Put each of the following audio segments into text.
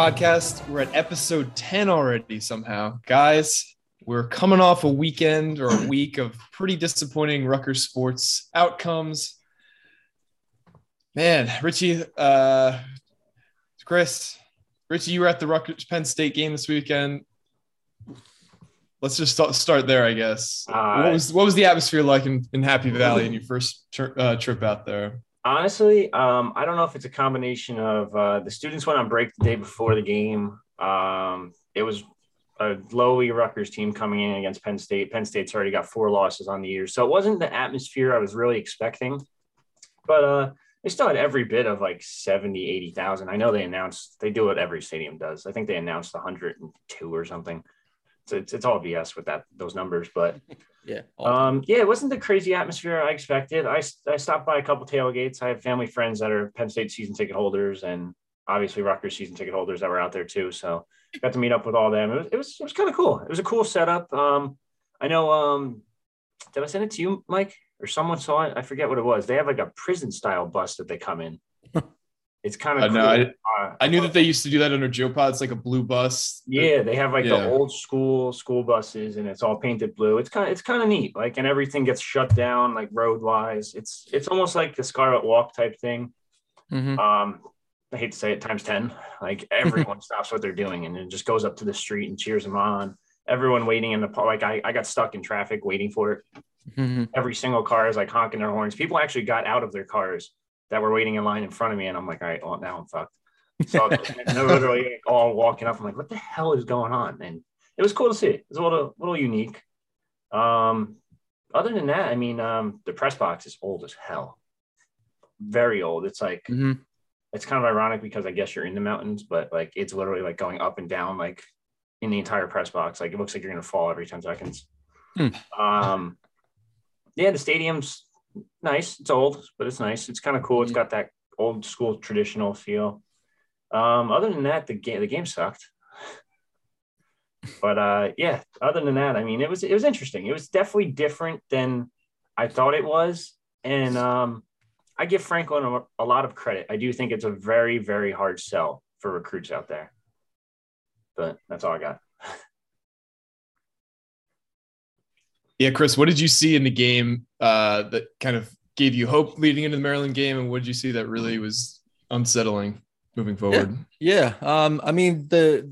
Podcast. We're at episode 10 already somehow. Guys, we're coming off a weekend or a week of pretty disappointing Rutgers sports outcomes. Man, Richie, uh, Chris, Richie, you were at the Rutgers Penn State game this weekend. Let's just start, start there, I guess. Uh, what was what was the atmosphere like in, in Happy Valley in your first tri- uh, trip out there? Honestly, um, I don't know if it's a combination of uh, the students went on break the day before the game. Um, it was a lowly Rutgers team coming in against Penn State. Penn State's already got four losses on the year, so it wasn't the atmosphere I was really expecting. But uh, they still had every bit of like 70, 80,000. I know they announced they do what every stadium does. I think they announced 102 or something. So it's, it's all BS with that those numbers, but Yeah. um, yeah, it wasn't the crazy atmosphere I expected. I, I stopped by a couple tailgates. I have family friends that are Penn State season ticket holders, and obviously Rutgers season ticket holders that were out there too. So got to meet up with all them. It was it was, it was kind of cool. It was a cool setup. Um, I know. Um, did I send it to you, Mike, or someone saw it? I forget what it was. They have like a prison style bus that they come in. It's kind I of know, cool. Uh, I knew that they used to do that under Joe Pod. It's like a blue bus. Yeah, they have like Yeah. the old school school buses, and it's all painted blue. It's kind of it's kind of neat. Like, and everything gets shut down, like road wise. It's it's almost like the Scarlet Walk type thing. Mhm. Um, I hate to say it, times ten. Like everyone stops what they're doing and it just goes up to the street and cheers them on. Everyone waiting in the par- like I I got stuck in traffic waiting for it. Mhm. Every single car is like honking their horns. People actually got out of their cars that were waiting in line in front of me, and I'm like, all right, well now I'm fucked. So they're literally all walking up. I'm like, what the hell is going on? And it was cool to see. It was a little, little unique. Um, other than that, I mean, um, the press box is old as hell. Very old. It's like Mhm. it's kind of ironic because I guess you're in the mountains, but like it's literally like going up and down like in the entire press box. Like it looks like you're gonna fall every 10 seconds. Hmm. Um yeah, the stadium's nice. It's old, but it's nice. It's kind of cool. It's got that old school traditional feel. Um, other than that, the game the game sucked. But uh yeah, other than that, I mean it was it was interesting. It was definitely different than I thought it was. And um I give Franklin a, a lot of credit. I do think it's a very, very hard sell for recruits out there. But that's all I got. Yeah, Chris, what did you see in the game uh, that kind of gave you hope leading into the Maryland game, and what did you see that really was unsettling moving forward? Yeah. Um, I mean, the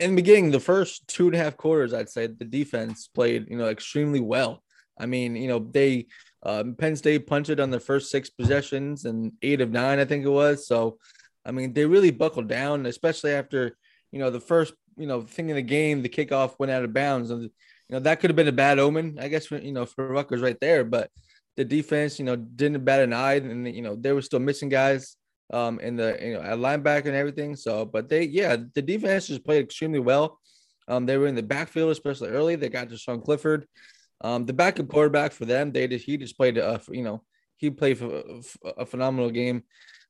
in the beginning, the first two and a half quarters, I'd say the defense played, you know, extremely well. I mean, you know, they um, Penn State punted on the first six possessions and eight of nine, I think it was. So, I mean, they really buckled down, especially after, you know, the first, you know, thing in the game, the kickoff went out of bounds. And, you know, that could have been a bad omen, I guess, for, you know, for Rutgers right there. But the defense, you know, didn't bat an eye. And, you know, they were still missing guys um in the you know at linebacker and everything. So, but they yeah, the defense just played extremely well. Um, they were in the backfield, especially early. They got to Sean Clifford. Um, the backup quarterback for them, they just he just played a you know he played for a phenomenal game.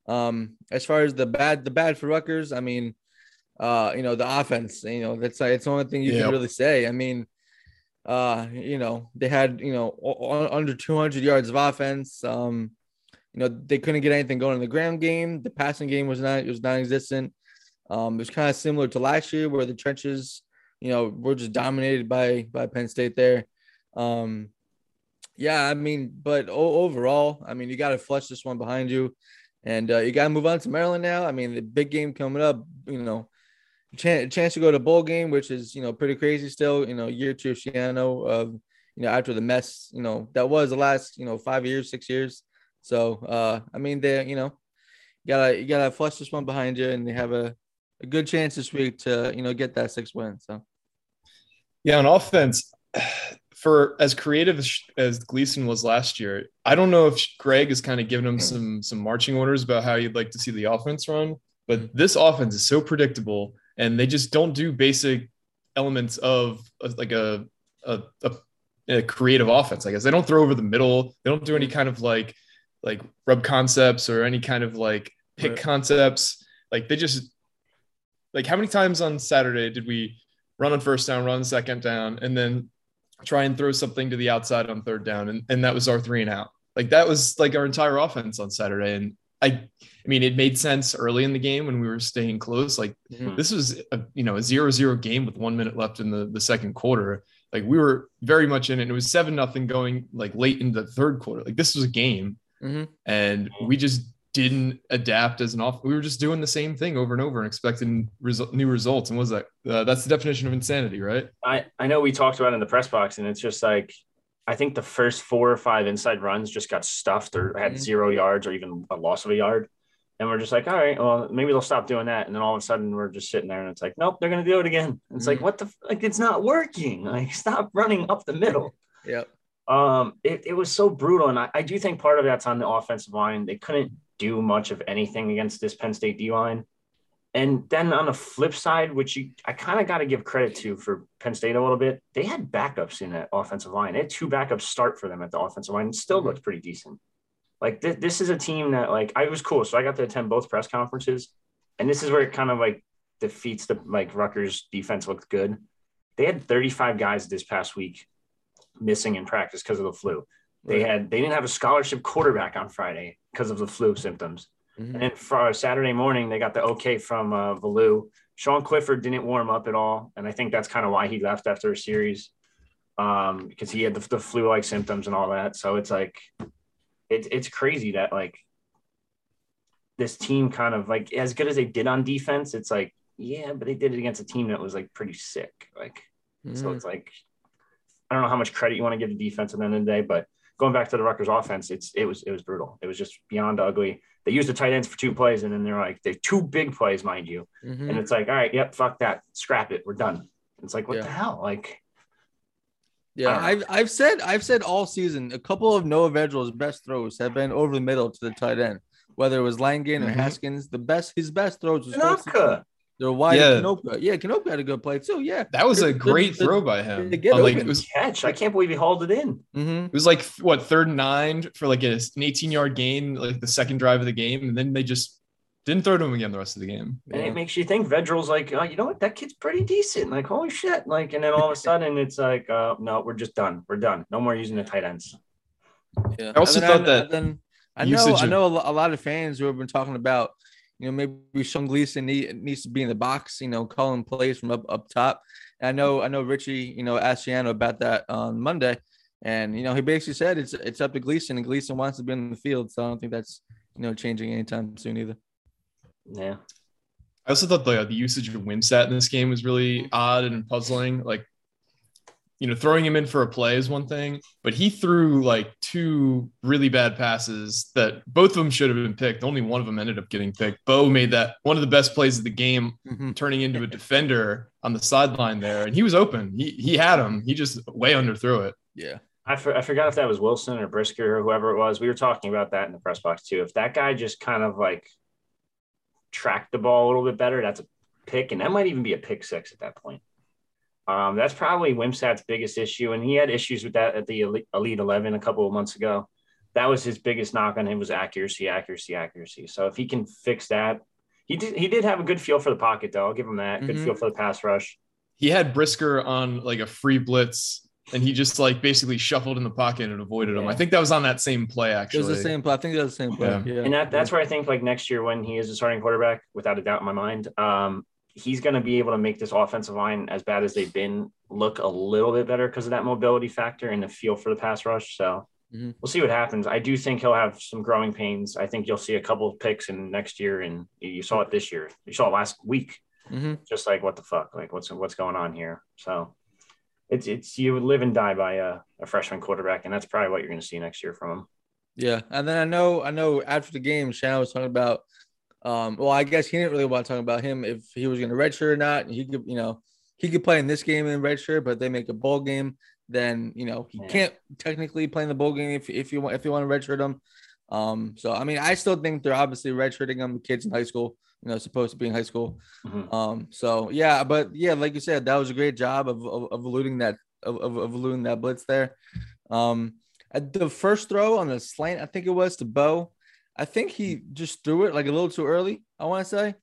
Um, as far as the bad the bad for Rutgers, I mean, uh, you know the offense, you know that's it's the only thing you Yep. can really say. I mean, uh, you know they had you know under 200 yards of offense. Um, you know they couldn't get anything going in the ground game. The passing game was not it was non-existent. Um, it was kind of similar to last year where the trenches, you know, were just dominated by by Penn State there. Um, yeah, I mean, but o- overall, I mean, you got to flush this one behind you, and uh, you got to move on to Maryland now. I mean, the big game coming up, you know, chance, chance to go to bowl game, which is you know pretty crazy still. You know, year two of Schiano of you know after the mess, you know that was the last you know five years, six years. So uh, I mean, they you know, you gotta you gotta flush this one behind you, and they have a, a good chance this week to you know get that six win. So Yeah, on offense, for as creative as, as Gleason was last year, I don't know if Greg is kind of giving him some some marching orders about how you'd like to see the offense run. But this offense is so predictable, and they just don't do basic elements of, like a, a, a a creative offense. I guess they don't throw over the middle. They don't do any kind of like like rub concepts or any kind of like pick Right. concepts. Like they just like how many times on Saturday did we run on first down, run second down, and then try and throw something to the outside on third down, and, and that was our three and out. Like that was like our entire offense on Saturday. And I I mean it made sense early in the game when we were staying close. Like Mhm. this was a you know a zero zero game with one minute left in the, the second quarter. Like we were very much in it. And it was seven nothing going like late in the third quarter. Like this was a game, Mhm. and we just didn't adapt as an off. We were just doing the same thing over and over and expecting resu- new results. And what was that? Uh, that's the definition of insanity, right? I, I know we talked about it in the press box, and it's just like I think the first four or five inside runs just got stuffed or had Mhm. zero yards or even a loss of a yard. And we're just like, all right, well, maybe they'll stop doing that. And then all of a sudden we're just sitting there and it's like, nope, they're gonna do it again. It's like, Mhm. what the like it's not working. Like stop running up the middle. Yep. Um, it, it was so brutal. And I, I do think part of that's on the offensive line. They couldn't do much of anything against this Penn State D line. And then on the flip side, which you I kind of got to give credit to for Penn State a little bit, they had backups in that offensive line. They had two backups start for them at the offensive line. It still mm-hmm. looked pretty decent. Like th- this is a team that like I was cool. So I got to attend both press conferences, and this is where it kind of like defeats the like Rutgers defense looked good. They had 35 guys this past week missing in practice because of the flu. They had they didn't have a scholarship quarterback on Friday because of the flu symptoms. Mhm. And then for Saturday morning, they got the okay from uh, Valu. Sean Clifford didn't warm up at all, and I think that's kind of why he left after a series, um, because he had the, the flu-like symptoms and all that. So it's like, it's it's crazy that like this team kind of like as good as they did on defense, it's like yeah, but they did it against a team that was like pretty sick. Like so Mhm. it's like I don't know how much credit you want to give the defense at the end of the day, but going back to the Rutgers offense, it's it was it was brutal. It was just beyond ugly. They use the tight ends for two plays, and then they're like they're two big plays, mind you. Mhm. And it's like, all right, yep, fuck that, scrap it, we're done. It's like, what Yeah. the hell? Like, Yeah, I've I've said I've said all season a couple of Noah Vedral's best throws have been over the middle to the tight end. Whether it was Langan or Mhm. Haskins, the best his best throws was Tanaka. They're wide Yeah. yeah. Canopa. Yeah, Canopa had a good play too. Yeah. That was a They're- great they're- throw by him. they get like it was catch. I can't believe he hauled it in. Mm-hmm. it was like what third and nine for like a, an 18 yard gain, like the second drive of the game, and then they just didn't throw to him again the rest of the game. And it makes you think Vedral's like, oh, you know what? That kid's pretty decent. Like, holy shit. Like, and then all of a sudden it's like, uh, no, we're just done. We're done. No more using the tight ends. Yeah. I also And then thought that then I know usage I know a lot of fans who have been talking about, you know, maybe Sean Gleason need, needs to be in the box, you know, calling plays from up up top. And I know I know Richie, you know, asked Schiano about that on Monday, and you know he basically said it's it's up to Gleason, and Gleason wants to be in the field, so I don't think that's you know changing anytime soon either. Yeah. I also thought the, the usage of Wimsatt in this game was really odd and puzzling. Like, you know, throwing him in for a play is one thing, but he threw like two really bad passes that both of them should have been picked. Only one of them ended up getting picked. Bo made that one of the best plays of the game, Mhm. turning into a defender on the sideline there, and he was open. He he had him. He just way underthrew it. Yeah, I, for, I forgot if that was Wilson or Brisker or whoever it was. We were talking about that in the press box too. If that guy just kind of like tracked the ball a little bit better, that's a pick, and that might even be a pick six at that point. Um, that's probably Wimsatt's biggest issue, and he had issues with that at the Elite, Elite Eleven a couple of months ago. That was his biggest knock on him was accuracy, accuracy, accuracy. So if he can fix that, he did. He did have a good feel for the pocket, though. I'll give him that. Good Mhm. feel for the pass rush. He had Brisker on like a free blitz, and he just like basically shuffled in the pocket and avoided him. Yeah. I think that was on that same play actually. it was the same play. I think it was the same play. Yeah. Yeah, And that, that's where I think like next year when he is a starting quarterback, without a doubt in my mind, um, he's going to be able to make this offensive line as bad as they've been look a little bit better because of that mobility factor and the feel for the pass rush. So Mhm. we'll see what happens. I do think he'll have some growing pains. I think you'll see a couple of picks in next year, and you saw it this year. You saw it last week. hmm Just like what the fuck, like what's what's going on here? So it's it's you live and die by a, a freshman quarterback, and that's probably what you're going to see next year from him. Yeah, and then I know I know after the game, Schiano was talking about. Um, well, I guess he didn't really want to talk about him if he was going to redshirt or not. He could, you know, he could play in this game in redshirt, but they make a bowl game, then you know he Yeah. can't technically play in the bowl game if if you want if you want to redshirt him. Um, so I mean, I still think they're obviously redshirting him. The kids in high school, you know, supposed to be in high school. Mhm. Um, so yeah, but yeah, like you said, that was a great job of of, of eluding that of, of, of eluding that blitz there. Um, at the first throw on the slant, I think it was to Bo. I think he just threw it like a little too early. I want to say,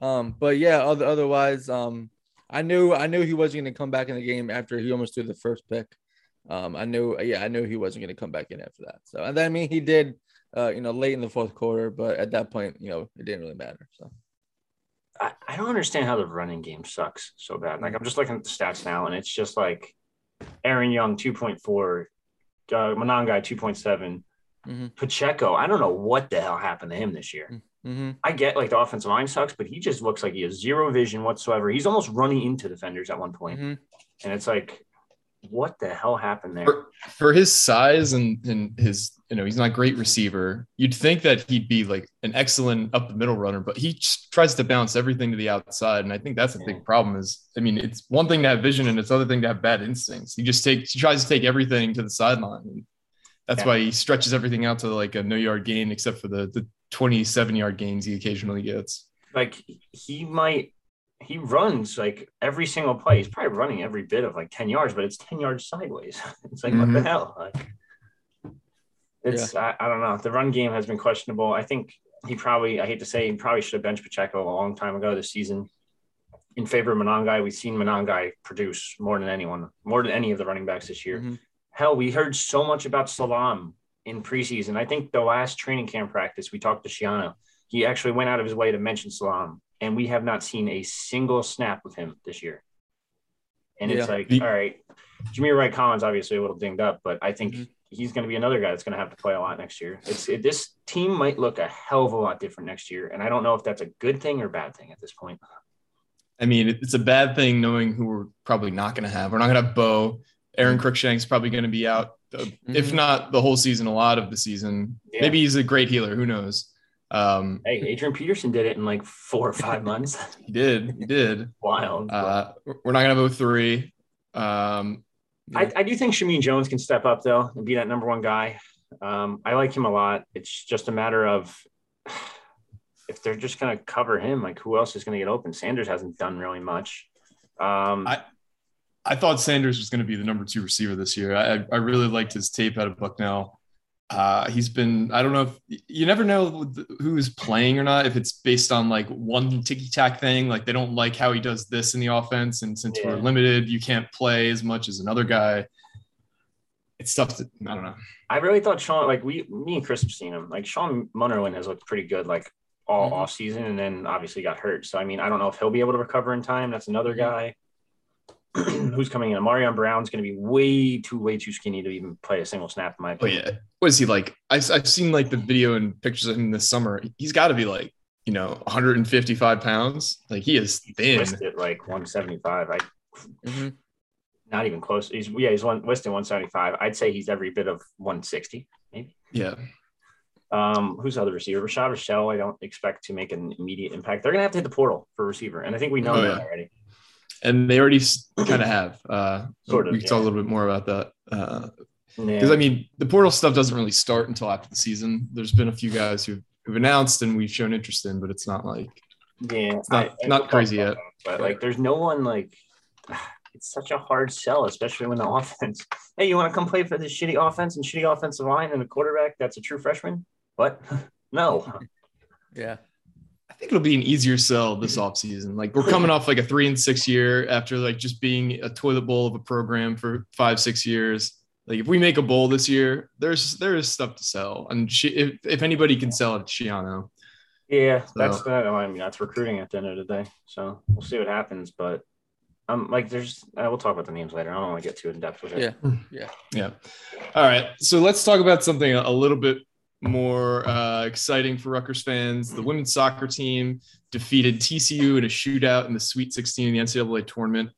um, but yeah, other, otherwise, um, I knew I knew he wasn't going to come back in the game after he almost threw the first pick. Um, I knew, yeah, I knew he wasn't going to come back in after that. So, and then I mean, he did, uh, you know, late in the fourth quarter, but at that point, you know, it didn't really matter. So, I, I don't understand how the running game sucks so bad. Like I'm just looking at the stats now, and it's just like Aaron Young 2.4, uh, Monangai 2.7, Mhm. Pacheco. I don't know what the hell happened to him this year. mm-hmm. I get like the offensive line sucks, but he just looks like he has zero vision whatsoever. He's almost running into defenders at one point, Mhm. and it's like, what the hell happened there? For, for his size and, and his, you know, he's not a great receiver. You'd think that he'd be like an excellent up the middle runner, but he just tries to bounce everything to the outside. And I think that's a Yeah. big problem is, I mean, it's one thing to have vision and it's other thing to have bad instincts. He just takes, he tries to take everything to the sideline. That's Yeah. why he stretches everything out to like a no yard gain, except for the, the 27 yard gains he occasionally gets. like he might he runs like every single play. He's probably running every bit of like 10 yards, but it's 10 yards sideways. It's like, what the Mhm. hell? Like it's I, I don't know. The run game has been questionable. I think he probably, I hate to say, he probably should have benched Pacheco a long time ago this season in favor of Monangai. We've seen Monangai produce more than anyone, more than any of the running backs this year. Mhm. Hell, we heard so much about Salaam in preseason. I think the last training camp practice, we talked to Schiano. He actually went out of his way to mention Salaam, and we have not seen a single snap with him this year. And it's like, all right, Jameer Wright Collins obviously a little dinged up, but I think Mhm. he's going to be another guy that's going to have to play a lot next year. It's it, this team might look a hell of a lot different next year, and I don't know if that's a good thing or bad thing at this point. I mean, it's a bad thing knowing who we're probably not going to have. We're not going to have Bo. Aron Cruickshank's probably going to be out, uh, if Mhm. not the whole season, a lot of the season. Yeah. Maybe he's a great healer. Who knows? Um, Hey, Adrian Peterson did it in like four or five months. he did. He did. Wild. Uh, we're not going to have 03. Um, I, I do think Shameen Jones can step up though and be that number one guy. Um, I like him a lot. It's just a matter of if they're just going to cover him, like who else is going to get open? Sanders hasn't done really much. Um, I- I thought Sanders was going to be the number two receiver this year. I, I really liked his tape out of Bucknell. Uh, he's been, I don't know if you never know who's playing or not, if it's based on like one ticky tack thing, like they don't like how he does this in the offense. And since we're limited, you can't play as much as another guy. It's tough to, I don't know. I really thought Sean, like we, me and Chris have seen him. Like Sean Munnerlin has looked pretty good, like all Mhm. off season, and then obviously got hurt. So I mean, I don't know if he'll be able to recover in time. That's another Mhm. guy who's coming in. Marion Brown's going to be way too, way too skinny to even play a single snap. In my Oh opinion. yeah. What is he like? I've, I've seen like the video and pictures of him this summer. He's got to be like, you know, 155 pounds. Like he is thin. listed like 175. I Mhm. not even close. He's yeah, he's one listed 175. I'd say he's every bit of 160, maybe. Yeah. Um, who's the other receiver? Rashad Rochelle, I don't expect to make an immediate impact. They're gonna have to hit the portal for receiver, and I think we know Oh, that yeah. already. And they already kind of have. Uh, Sort of, we can talk a little bit more about that because Yeah. I mean the portal stuff doesn't really start until after the season. There's been a few guys who've, who've announced and we've shown interest in, but it's not like yeah, it's not- I- I not will crazy about yet. that, But like, there's no one like. It's such a hard sell, especially when the offense. Hey, you want to come play for this shitty offense and shitty offensive line and a quarterback that's a true freshman? What? no. Yeah. I think it'll be an easier sell this offseason. Like we're coming off like a three and six year after like just being a toilet bowl of a program for five six years. Like if we make a bowl this year, there's there is stuff to sell, and she, if if anybody can sell it, it's Schiano. Yeah, that's that. I mean, that's recruiting at the end of the day. So we'll see what happens. But um, like, there's uh, we'll talk about the names later. I don't want to get too in depth with it. Yeah, yeah. Yeah. All right. So let's talk about something a little bit more uh, exciting for Rutgers fans. The women's soccer team defeated TCU in a shootout in the Sweet 16 in the NCAA tournament,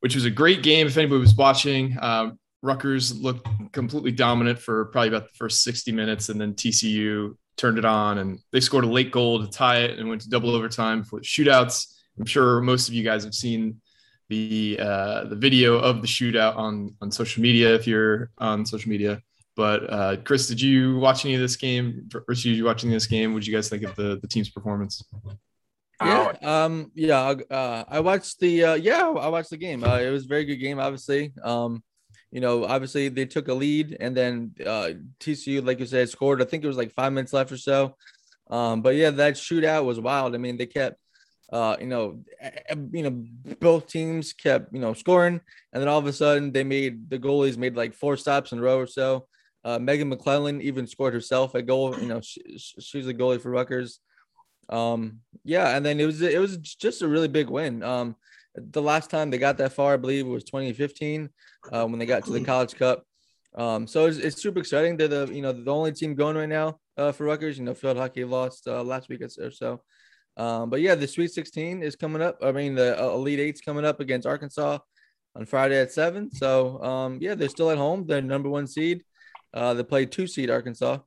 which was a great game. If anybody was watching, um, Rutgers looked completely dominant for probably about the first 60 minutes, and then TCU turned it on and they scored a late goal to tie it and went to double overtime for shootouts. I'm sure most of you guys have seen the uh, the video of the shootout on on social media if you're on social media. But uh, Chris, did you watch any of this game? Richie, did you watching this game? What did you guys think of the the team's performance? Um, yeah, uh, I watched the uh, yeah, I watched the game. Uh, it was a very good game, obviously. Um, you know, obviously they took a lead, and then uh, TCU, like you said, scored. I think it was like five minutes left or so. Um, but yeah, that shootout was wild. I mean, they kept, uh, you know, you know, both teams kept, you know, scoring, and then all of a sudden they made the goalies made like four stops in a row or so. Uh, Megan McClelland even scored herself a goal. You know, she, she's a goalie for Rutgers. Um, yeah, and then it was it was just a really big win. Um, the last time they got that far, I believe, was 2015 uh, when they got to the College Cup. Um, so it's, it's super exciting. They're the you know the only team going right now uh, for Rutgers. You know, field hockey lost uh, last week or so. Um, but yeah, the Sweet 16 is coming up. I mean, the uh, Elite Eight's coming up against Arkansas on Friday at seven. So um, yeah, they're still at home. They're number one seed. Uh, they play two seed Arkansas,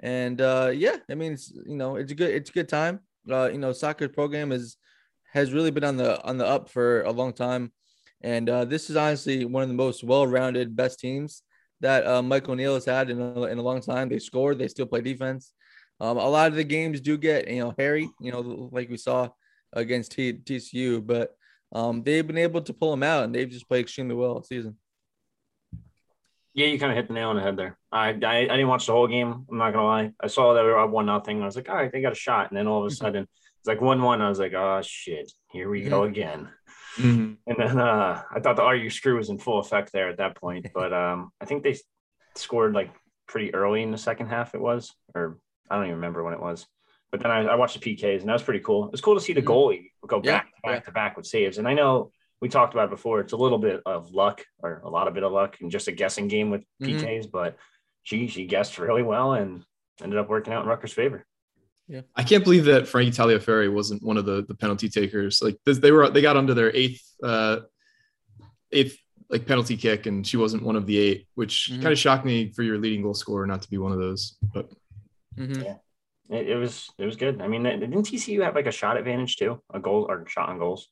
and uh, yeah, I mean, it's, you know, it's a good it's a good time. Uh, you know, soccer program is has really been on the on the up for a long time, and uh, this is honestly one of the most well-rounded, best teams that uh, Mike O'Neill has had in a, in a long time. They scored, they still play defense. Um, a lot of the games do get you know hairy, you know, like we saw against T- TCU, but um, they've been able to pull them out, and they've just played extremely well season. Yeah, you kind of hit the nail on the head there. I, I, I didn't watch the whole game. I'm not gonna lie. I saw that we were up one nothing. I was like, all right, they got a shot, and then all of a mm-hmm. sudden it's like one one. I was like, oh shit, here we go mm-hmm. again. Mm-hmm. And then uh, I thought the RU Screw" was in full effect there at that point, but um, I think they scored like pretty early in the second half. It was, or I don't even remember when it was. But then I, I watched the PKs, and that was pretty cool. It was cool to see the goalie go back yeah, to back yeah. to back with saves. And I know we talked about it before. It's a little bit of luck, or a lot of bit of luck, and just a guessing game with PKs. Mm-hmm. But she she guessed really well and ended up working out in Rutgers' favor. Yeah, I can't believe that Frankie Tagliaferri wasn't one of the the penalty takers. Like they were, they got under their eighth uh eighth like penalty kick, and she wasn't one of the eight, which mm-hmm. kind of shocked me for your leading goal scorer not to be one of those. But mm-hmm. yeah, it, it, was it was good. I mean, didn't TCU have like a shot advantage too, a goal or shot on goals?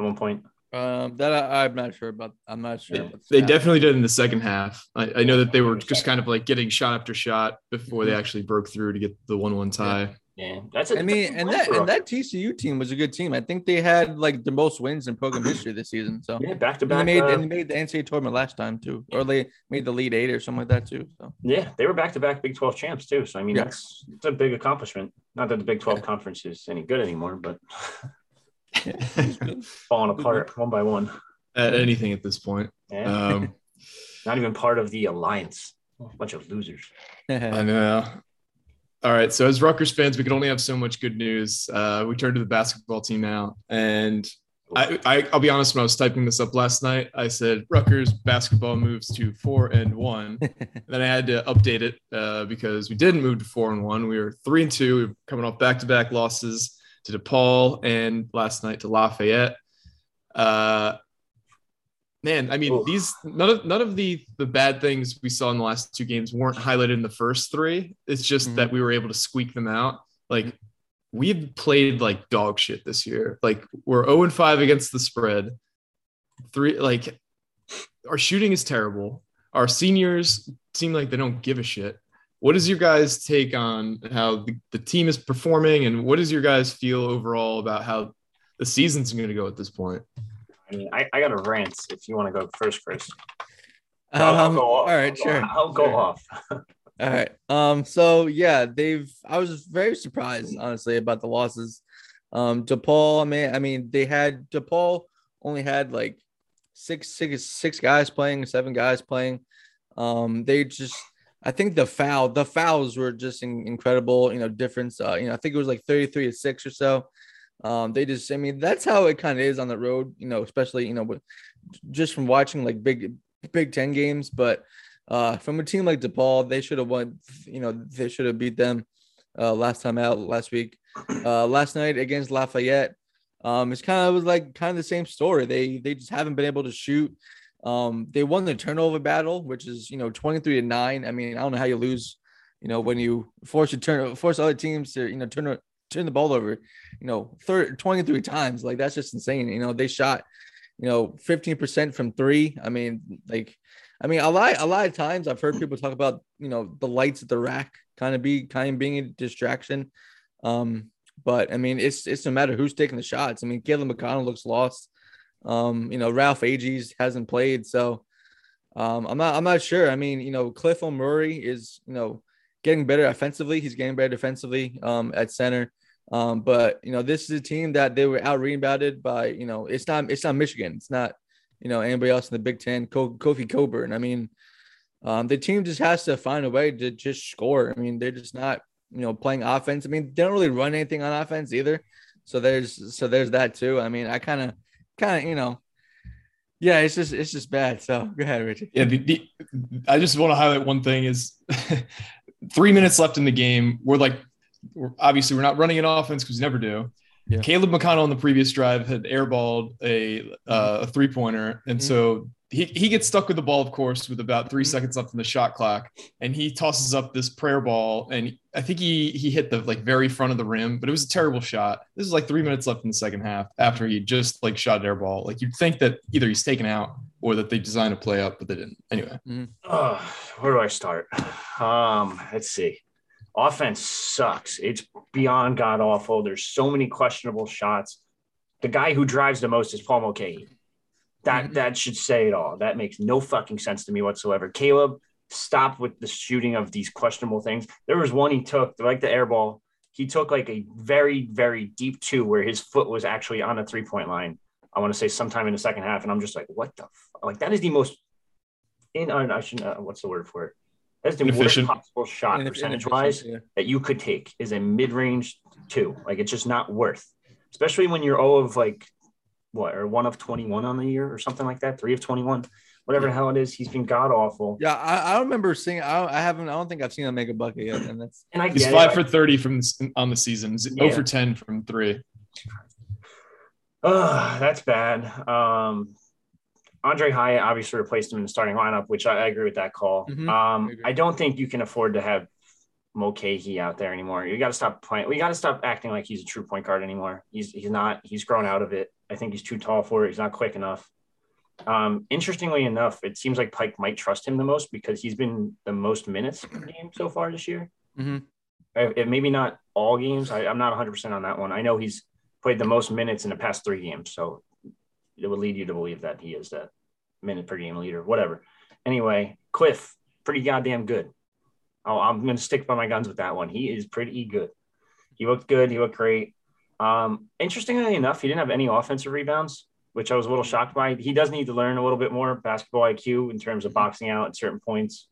At one point? Um, that I, am not sure about. I'm not sure. Yeah, they definitely did in the second half. I, I, know that they were just kind of like getting shot after shot before they mm-hmm. actually broke through to get the one-one tie. Yeah, that's. A, I mean, and that and that TCU team was a good team. I think they had like the most wins in program history this season. So yeah, back to back. And they made uh, and they made the NCAA tournament last time too, or they made the lead eight or something like that too. So yeah, they were back to back Big Twelve champs too. So I mean, yeah. that's it's a big accomplishment. Not that the Big Twelve yeah. conference is any good anymore, but falling apart one by one. At anything at this point. Yeah. Um, Not even part of the alliance. A bunch of losers. I know. All right. So as Rutgers fans, we can only have so much good news. Uh, we turn to the basketball team now, and I, I will be honest. When I was typing this up last night, I said Rutgers basketball moves to four and one. then I had to update it uh, because we didn't move to four and one. We were three and two. We were coming off back to back losses to DePaul and last night to Lafayette. Uh, man, I mean, Ooh. these none of none of the the bad things we saw in the last two games weren't highlighted in the first three. It's just mm-hmm. that we were able to squeak them out. Like we've played like dog shit this year. Like we're 0 and 5 against the spread. Three like our shooting is terrible. Our seniors seem like they don't give a shit. What is your guys' take on how the, the team is performing, and what does your guys feel overall about how the season's going to go at this point? I mean, I, I got a rant if you want to go first, Chris. Um, I'll, I'll all right, I'll sure. Go, I'll go sure. off. all right. Um. So yeah, they've. I was very surprised, honestly, about the losses. Um. DePaul. I mean, I mean, they had DePaul only had like six, six, six guys playing, seven guys playing. Um. They just I think the foul, the fouls were just in, incredible. You know, difference. Uh, you know, I think it was like 33 to six or so. Um, they just, I mean, that's how it kind of is on the road. You know, especially you know, with, just from watching like big Big Ten games. But uh, from a team like DePaul, they should have won. You know, they should have beat them uh, last time out last week. Uh, last night against Lafayette, um, it's kind of was like kind of the same story. They they just haven't been able to shoot. Um, they won the turnover battle, which is you know 23 to 9. I mean, I don't know how you lose, you know, when you force you turn force other teams to, you know, turn turn the ball over, you know, 30, 23 times. Like that's just insane. You know, they shot, you know, 15% from three. I mean, like, I mean, a lot, a lot of times I've heard people talk about, you know, the lights at the rack kind of be kind of being a distraction. Um, But I mean, it's it's no matter who's taking the shots. I mean, Caleb McConnell looks lost. Um, you know, Ralph Agee hasn't played, so um, I'm not I'm not sure. I mean, you know, Cliff Omoruyi is you know getting better offensively. He's getting better defensively um, at center. Um, but you know, this is a team that they were out rebounded by. You know, it's not it's not Michigan. It's not you know anybody else in the Big Ten. Kofi Cockburn. I mean, um, the team just has to find a way to just score. I mean, they're just not you know playing offense. I mean, they don't really run anything on offense either. So there's so there's that too. I mean, I kind of kind of you know yeah, it's just it's just bad. So go ahead, Richie. Yeah, the, the, I just want to highlight one thing is three minutes left in the game. We're like, we're, obviously we're not running an offense because we never do. Yeah. Caleb McConnell on the previous drive had airballed a uh, a three pointer, and mm-hmm. so he, he gets stuck with the ball, of course, with about 3 mm-hmm. seconds left in the shot clock, and he tosses up this prayer ball, and I think he he hit the like very front of the rim, but it was a terrible shot. This is like three minutes left in the second half after he just like shot an air ball. Like you'd think that either he's taken out or that they designed a play up, but they didn't. Anyway, mm-hmm. uh, where do I start? Um, let's see. Offense sucks. It's beyond god awful. There's so many questionable shots. The guy who drives the most is Paul Mulcahy that mm-hmm. that should say it all. That makes no fucking sense to me whatsoever. Caleb, stop with the shooting of these questionable things. There was one he took, like the air ball. He took like a very, very deep two where his foot was actually on a three point line. I want to say sometime in the second half, and I'm just like, what the fuck? like that is the most in I shouldn't uh, what's the word for it? That's the worst possible shot percentage wise yeah. that you could take is a mid range two. Like it's just not worth, especially when you're all of like what or one of 21 on the year or something like that, three of 21, whatever the hell it is. He's been god awful. Yeah, I, I remember seeing. I, I haven't. I don't think I've seen him make a bucket yet, and that's. And I he's five it. for 30 from on the season. Yeah. 0 for 10 from three. Oh, that's bad. Um, Aundre Hyatt obviously replaced him in the starting lineup, which I, I agree with that call. Mm-hmm. Um, I, I, don't think you can afford to have Mulcahy out there anymore. You got to stop playing. We got to stop acting like he's a true point guard anymore. He's he's not. He's grown out of it. I think he's too tall for it. He's not quick enough. Um, interestingly enough, it seems like Pike might trust him the most because he's been the most minutes per game so far this year. Mm-hmm. It, maybe not all games. I, I'm not 100 percent on that one. I know he's played the most minutes in the past three games, so it would lead you to believe that he is that minute per game leader. Whatever. Anyway, Cliff, pretty goddamn good. Oh, I'm going to stick by my guns with that one. He is pretty good. He looked good. He looked great. Um, interestingly enough, he didn't have any offensive rebounds, which I was a little shocked by. He does need to learn a little bit more basketball IQ in terms of boxing out at certain points.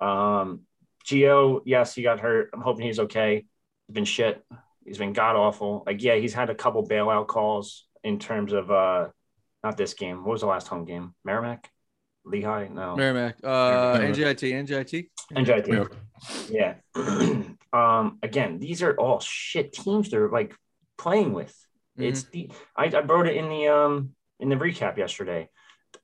Um, Geo, yes, he got hurt. I'm hoping he's okay. He's been shit. He's been god awful. Like, yeah, he's had a couple bailout calls in terms of uh, not this game. What was the last home game? Merrimack? Lehigh? No. Merrimack. Uh, NJIT. NJIT. NJIT. Yeah. um, again, these are all shit teams they're like playing with. Mm-hmm. It's the I, I wrote it in the um in the recap yesterday.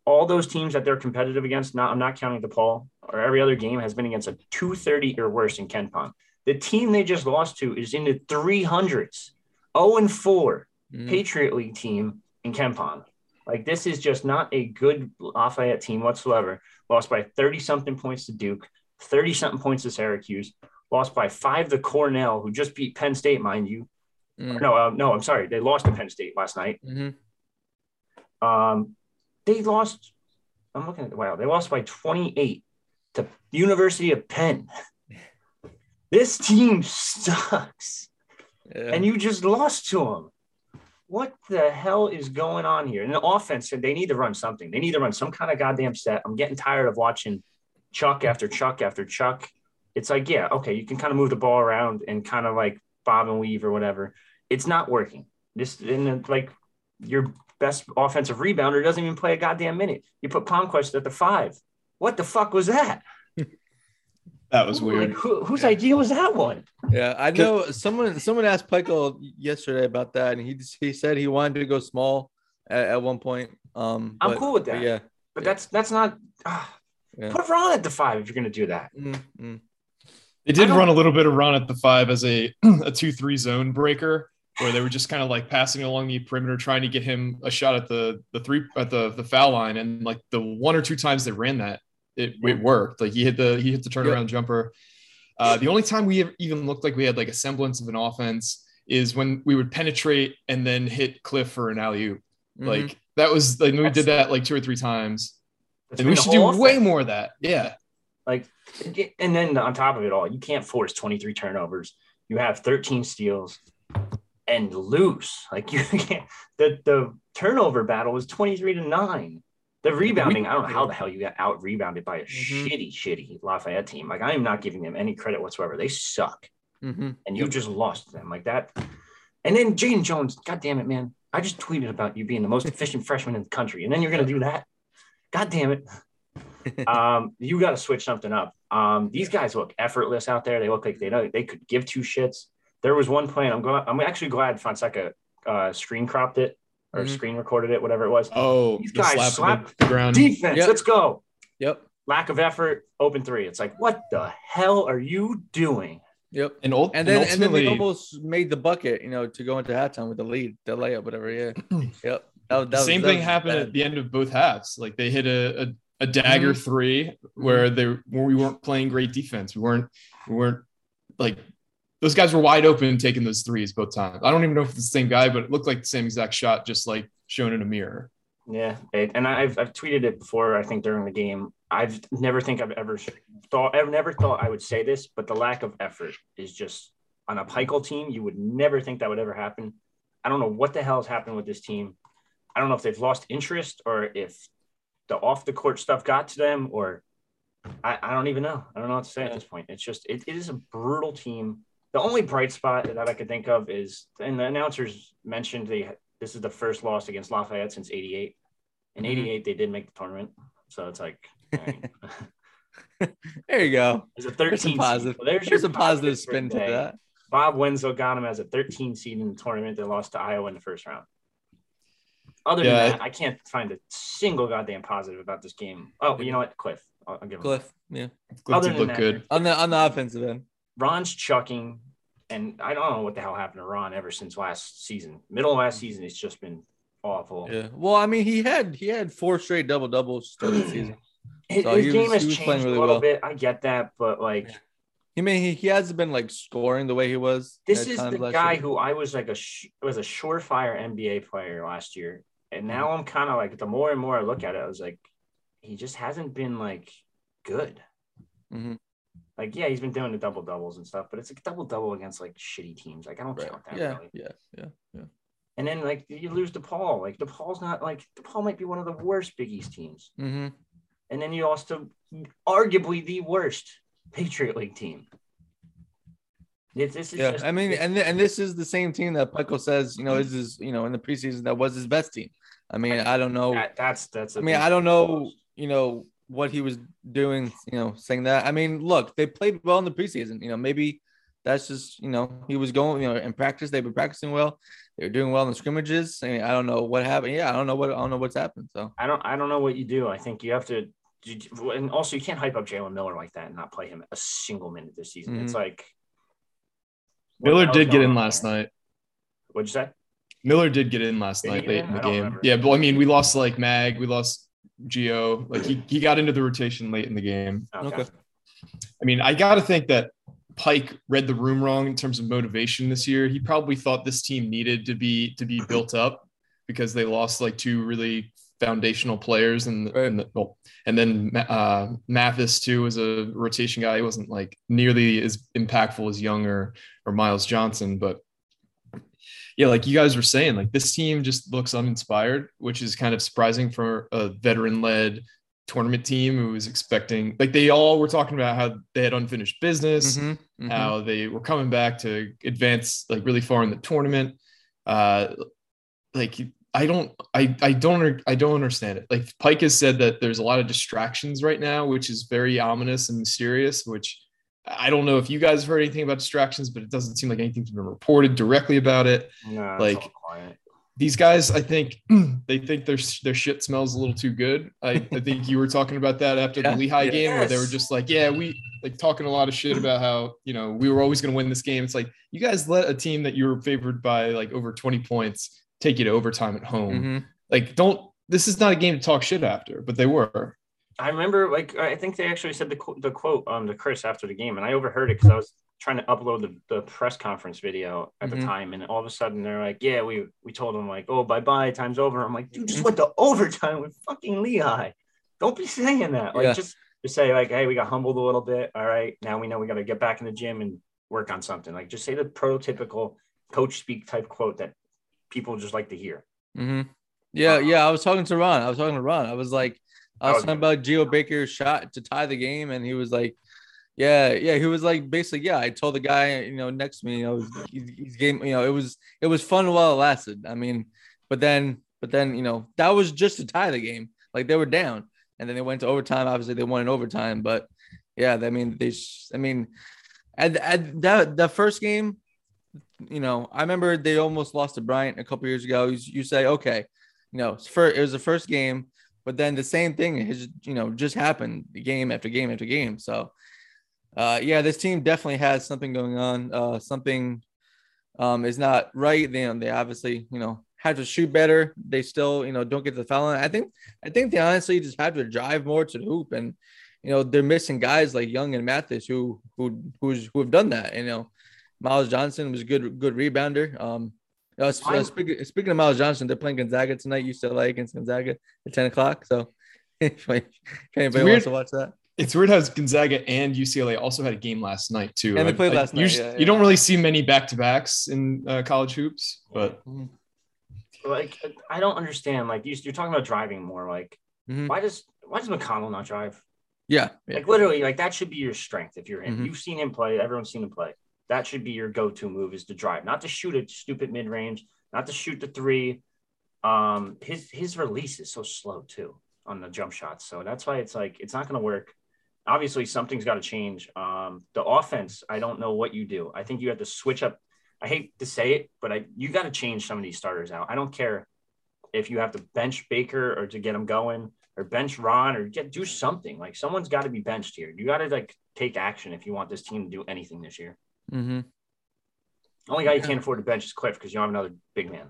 All those teams that they're competitive against, not I'm not counting DePaul or every other game has been against a 230 or worse in Ken KenPom. The team they just lost to is in the 300s, 0 and 4 mm-hmm. Patriot League team in Ken KenPom. Like this is just not a good Lafayette team whatsoever. Lost by 30 something points to Duke, 30 something points to Syracuse, lost by five to Cornell, who just beat Penn State, mind you. Mm. No, uh, no, I'm sorry. They lost to Penn State last night. Mm-hmm. Um, they lost. I'm looking at wow. They lost by 28 to University of Penn. this team sucks, yeah. and you just lost to them what the hell is going on here? And the offense, they need to run something. They need to run some kind of goddamn set. I'm getting tired of watching chuck after chuck after chuck. It's like, yeah, okay, you can kind of move the ball around and kind of like bob and weave or whatever. It's not working. This and like your best offensive rebounder doesn't even play a goddamn minute. You put Palmquist at the five. What the fuck was that? That was weird. Like, who, whose idea was that one? Yeah, I know someone. Someone asked Pikiell yesterday about that, and he he said he wanted to go small at, at one point. Um, I'm cool with that. Yeah, but yeah. that's that's not. Uh, yeah. Put Ron at the five if you're going to do that. Mm-hmm. They did run a little bit of Ron at the five as a a two three zone breaker, where they were just kind of like passing along the perimeter, trying to get him a shot at the the three at the the foul line, and like the one or two times they ran that, it, it worked. Like he hit the he hit the turnaround yep. jumper. Uh, the only time we even looked like we had like a semblance of an offense is when we would penetrate and then hit Cliff for an alley oop. Mhm. Like that was like we did that like two or three times, and we should do whole way more of that. Yeah, Like, and then on top of it all, you can't force 23 turnovers. You have 13 steals and lose. Like you can't. The the turnover battle was 23 to nine. The rebounding, I don't know how the hell you got out rebounded by a Mhm. shitty, shitty Lafayette team. Like I am not giving them any credit whatsoever. They suck, Mhm. and you just lost them like that. And then Jaden Jones, God damn it, man! I just tweeted about you being the most efficient freshman in the country, and then you're gonna do that. God damn it! um, you got to switch something up. Um, these guys look effortless out there. They look like they know they could give two shits. There was one play, I'm glad. I'm actually glad Fonseca uh, screen cropped it or Mhm. screen recorded it, whatever it was. Oh, These guys slap slap- the ground. Defense, Yep. let's go. Yep. Lack of effort, open three. It's like, what the hell are you doing? Yep. And, ult- And then and then they almost made the bucket, you know, to go into halftime with the lead, the layup, whatever. Yeah. yep. That, that same that thing was happened bad. at the end of both halves. Like they hit a a, a dagger Mm-hmm. three where they where we weren't playing great defense. We weren't we weren't like those guys were wide open taking those threes both times. I don't even know if it's the same guy, but it looked like the same exact shot, just like shown in a mirror. Yeah, and I've I've tweeted it before. I think during the game, I've never think I've ever thought I've never thought I would say this, but the lack of effort is just on a Pikiell team. You would never think that would ever happen. I don't know what the hell has happened with this team. I don't know if they've lost interest or if the off the court stuff got to them, or I, I don't even know. I don't know what to say at this point. It's just it, it is a brutal team. The only bright spot that I could think of is, and the announcers mentioned they this is the first loss against Lafayette since '88. In Mhm. '88, they did make the tournament, so it's like all right. There you go. there's a There's 13 some seed. positive. Well, there's There's your a positive for spin to that. Bob Wenzel got them as a 13 seed in the tournament. They lost to Iowa in the first round. Other Yeah. than that, I can't find a single goddamn positive about this game. Oh, you know what, Cliff? I'll, I'll give him. Cliff. Yeah. Cliff Other did than look that, good. On the on the offensive end. Ron's chucking, and I don't know what the hell happened to Ron ever since last season. Middle of last season, it's just been awful. Yeah. Well, I mean, he had he had four straight double doubles starting the season. His, So his game was- has he was playing changed really a little well. bit. I get that, but like Yeah. He mean he, he hasn't been like scoring the way he was. this is the guy year. who I was like a sh- was a surefire NBA player last year, and now I'm kind of like the more and more I look at it, I was like, he just hasn't been like good. Mhm. Like yeah, he's been doing the double doubles and stuff, but it's a double double against like shitty teams. Like I don't Right. count that Yeah, really. yeah, yeah, yeah. And then like you lose DePaul. Like DePaul's not like DePaul might be one of the worst Big East teams. hmm And then you also arguably the worst Patriot League team. This, this is Yeah, just, I mean, and and this is the same team that Pico says, you know, is his, you know, in the preseason that was his best team. I mean, I don't know. that, that's that's. I mean, I don't know, you know, what he was doing, you know, saying that. I mean, look, they played well in the preseason. You know, maybe that's just, you know, he was going, you know, in practice, they've been practicing well. They were doing well in the scrimmages. I, mean, I don't know what happened. Yeah, I don't know what I don't know what's happened. So I don't. I don't know what you do. I think you have to. And also, you can't hype up Jalen Miller like that and not play him a single minute this season. It's mm-hmm. like Miller did get in last there? night. What'd you say? Miller did get in last Did night get late in? in the game. remember. Yeah, but I mean, we lost like Mag, we lost Geo. Like he, he got into the rotation late in the game. Okay. Okay. I mean, I got to think that Pike read the room wrong in terms of motivation this year. He probably thought this team needed to be to be built up because they lost like two really foundational players and and, the, well, and then uh, Mathis too was a rotation guy. He wasn't like nearly as impactful as Young or or Myles Johnson, but yeah, like you guys were saying, like this team just looks uninspired, which is kind of surprising for a veteran-led tournament team who was expecting like they all were talking about how they had unfinished business, Mhm, mhm. how they were coming back to advance like really far in the tournament. Uh like I don't I I don't I don't understand it. Like Pike has said that there's a lot of distractions right now, which is very ominous and mysterious, which I don't know if you guys have heard anything about distractions, but it doesn't seem like anything's been reported directly about it No, it's Like- all quiet. these guys, I think they think their their shit smells a little too good. I, I think you were talking about that after Yeah. the Lehigh game where they were just like, yeah, we like talking a lot of shit about how you know we were always going to win this game. It's like you guys let a team that you were favored by like over twenty points take you to overtime at home. Mhm. Like, don't. This is not a game to talk shit after, but they were. I remember, like, I think they actually said the the quote um to Chris after the game, and I overheard it because I was trying to upload the, the press conference video at Mhm. the time, and all of a sudden they're like, "Yeah, we we told them like, oh, bye bye, time's over." I'm like, "Dude, just Mhm. went to overtime with fucking Lehigh. Don't be saying that. Like, Yeah. just just say like, hey, we got humbled a little bit. All right, now we know we got to get back in the gym and work on something. Like, just say the prototypical coach speak type quote that people just like to hear. hmm Yeah, Uh, yeah. I was talking to Ron. I was talking to Ron. I was like, I was oh, talking about Geo Baker's shot to tie the game, and he was like, "Yeah, yeah." He was like, basically, yeah. I told the guy, you know, next to me, you know, he's, he's game. You know, it was it was fun while it lasted. I mean, but then, but then, you know, that was just to tie the game. Like they were down, and then they went to overtime. Obviously, they won in overtime, but yeah, I mean, they. I mean, at at that the first game, you know, I remember they almost lost to Bryant a couple years ago. You, you say, okay, you know, fir- it was the first game, but then the same thing has, you know, just happened game after game after game. So, uh, yeah, this team definitely has something going on. Uh, something um, is not right. They, they obviously, you know, have to shoot better. They still, you know, don't get the foul line. I think, I think they honestly just have to drive more to the hoop, and you know, they're missing guys like Young and Mathis who who who's who have done that. You know, Myles Johnson was a good good rebounder. Um, uh, uh, speaking, speaking of Myles Johnson, they're playing Gonzaga tonight. UCLA against Gonzaga at ten o'clock. So if anybody wants to watch that, It's weird how Gonzaga and UCLA also had a game last night too. And they played I last night, usually- yeah, yeah. You don't really see many back to backs in uh, college hoops, but Like, I don't understand. Like, you, you're talking about driving more. Like, Mhm. why does why does McConnell not drive? yeah, yeah. Like, literally, like that should be your strength if you're him. Mhm. You've seen him play. Everyone's seen him play. That should be your go-to move is to drive, not to shoot a stupid mid-range, not to shoot the three. Um, his his release is so slow too on the jump shots, so that's why it's like it's not going to work. Obviously, something's got to change. Um, the offense, I don't know what you do. I think you have to switch up. I hate to say it, but I you got to change some of these starters out. I don't care if you have to bench Baker or to get him going, or bench Ron, or get do something. Like someone's got to be benched here. You got to like take action if you want this team to do anything this year. Hmm Only guy you can't afford to bench is Cliff because you don't have another big man.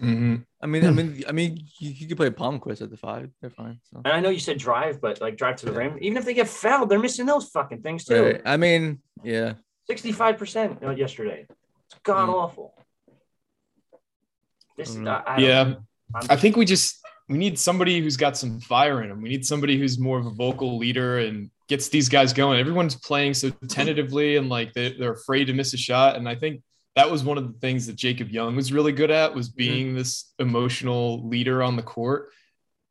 mhm. I mean, I mean, I mean, you, you could play Palmquist at the five. They're fine. So. And I know you said drive, but like drive to the rim. Even if they get fouled, they're missing those fucking things too. Right. I mean, yeah. Sixty-five percent yesterday. It's god Mm. awful. This, Mhm. I, I don't- yeah. I think we just we need somebody who's got some fire in him. We need somebody who's more of a vocal leader and gets these guys going. Everyone's playing so tentatively and like they, they're afraid to miss a shot. And I think that was one of the things that Jacob Young was really good at was mm-hmm. being this emotional leader on the court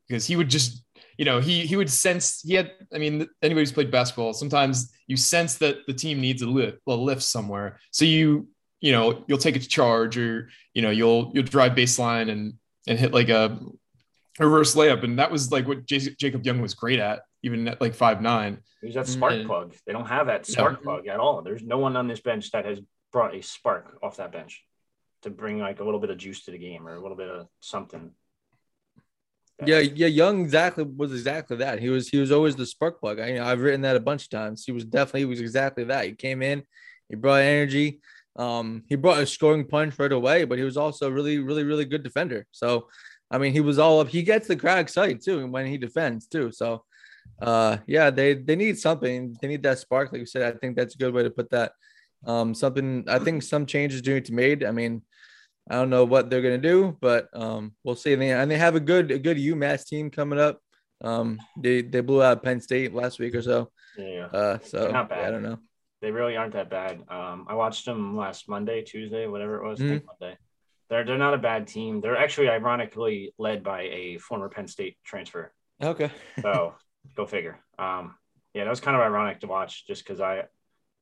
because he would just you know he he would sense he had I mean anybody who's played basketball sometimes you sense that the team needs a lift a lift somewhere so you you know you'll take a charge or you know you'll you'll drive baseline and and hit like a reverse layup and that was like what J- Jacob Young was great at even at like five nine Who's that spark Mm. plug? They don't have that spark plug at all. There's no one on this bench that has brought a spark off that bench to bring like a little bit of juice to the game or a little bit of something. Yeah, yeah, Young exactly was exactly that. He was he was always the spark plug. I, know I've written that a bunch of times. He was definitely he was exactly that. He came in, he brought energy. Um, he brought a scoring punch right away, but he was also a really, really, really good defender. So, I mean, he was all up. He gets the crowd excited too when he defends too. So, uh, yeah, they they need something. They need that spark, like you said. I think that's a good way to put that. Um, something. I think some changes do need to be made. I mean, I don't know what they're gonna do, but um, we'll see. And they, and they have a good a good UMass team coming up. Um, they they blew out Penn State last week or so. Yeah, Uh, so yeah, I don't know. they really aren't that bad. Um, I watched them last Monday, Tuesday, whatever it was. Mm-hmm. Monday. They're they're not a bad team. They're actually ironically led by a former Penn State transfer. Okay. So go figure. Um, yeah, that was kind of ironic to watch just because I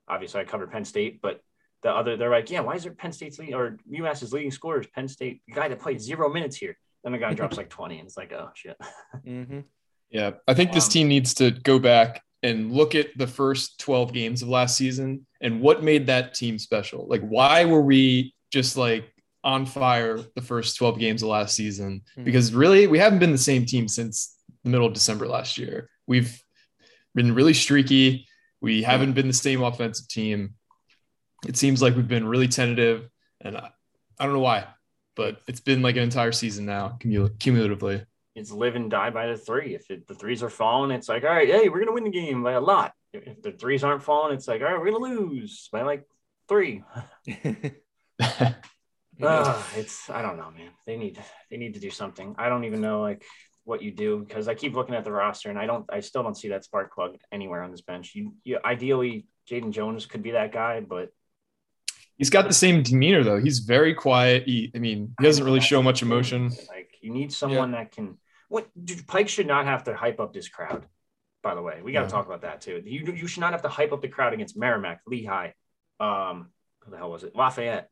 obviously I covered Penn State, but the other they're like, yeah, why is there Penn State's leading or UMass's leading scorers? Penn State, the guy that played zero minutes here. Then the guy drops like 20 and it's like, oh shit. Mm-hmm. Yeah, I think this Um, team needs to go back and look at the first 12 games of last season and what made that team special. Like, why were we just like on fire the first 12 games of last season? Mhm. Because really, we haven't been the same team since the middle of December last year. We've been really streaky. We haven't been the same offensive team. It seems like we've been really tentative, and I, I don't know why, but it's been like an entire season now, cumul- cumulatively. It's live and die by the three. If it, the threes are falling, it's like, all right, hey, we're gonna win the game by a lot. if the threes aren't falling, it's like, all right, we're gonna lose by like three. Uh, it's I don't know, man. They need they need to do something. I don't even know like what you do because I keep looking at the roster and I don't I still don't see that spark plug anywhere on this bench. You, you ideally Jaden Jones could be that guy, but He's got the same demeanor though. He's very quiet. He, I mean, he doesn't really show much emotion. Like you need someone that can. What dude, Pike should not have to hype up this crowd. By the way, we got to Yeah. talk about that too. You you should not have to hype up the crowd against Merrimack, Lehigh, um, who the hell was it, Lafayette.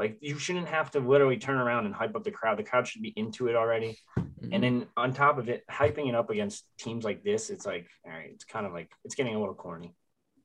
Like you shouldn't have to literally turn around and hype up the crowd. The crowd should be into it already. And then on top of it, hyping it up against teams like this, it's like, all right, it's kind of like it's getting a little corny.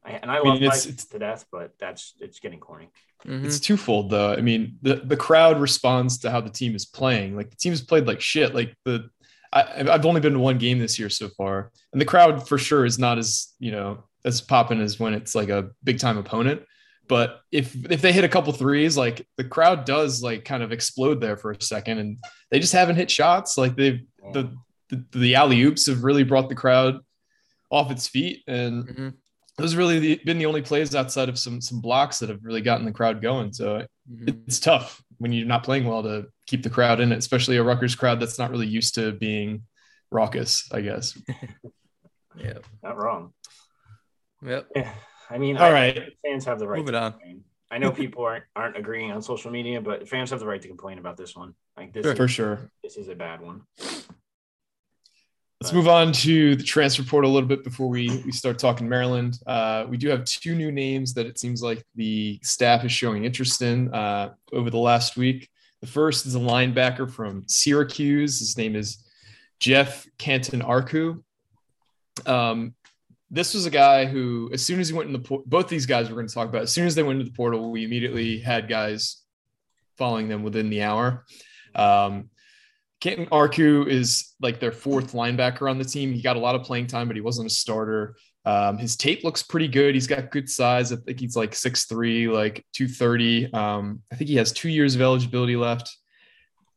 I, and I mean, love it's- it's- to death, but that's it's getting corny. Mhm. It's twofold though. I mean, the, the crowd responds to how the team is playing. Like the team has played like shit. Like the I, I've only been to one game this year so far, and the crowd for sure is not as you know as popping as when it's like a big time opponent. But if if they hit a couple threes, like the crowd does like kind of explode there for a second, and they just haven't hit shots. Like they've the the, the alley oops have really brought the crowd off its feet, and Mhm. those really the, been the only plays outside of some some blocks that have really gotten the crowd going. So Mhm. it's tough when you're not playing well to keep the crowd in it, especially a Rutgers crowd that's not really used to being raucous. I guess. Yeah. Not wrong. Yep. Yeah, I mean, All I- right. fans have the right. Moving to on. complain. I know people aren't aren't agreeing on social media, but fans have the right to complain about this one. Like this, For is, sure. this is a bad one. Let's move on to the transfer portal a little bit before we, we start talking Maryland. Uh, we do have two new names that it seems like the staff is showing interest in uh, over the last week. The first is a linebacker from Syracuse. His name is Jeff Canton Arku. Um, this was a guy who, as soon as he went in the por- both these guys we're going to talk about, as soon as they went into the portal, we immediately had guys following them within the hour. Um, Cantin-Arku is like their fourth linebacker on the team. He got a lot of playing time, but he wasn't a starter. Um, his tape looks pretty good. He's got good size. I think he's like 6'3, like 230. Um, I think he has two years of eligibility left.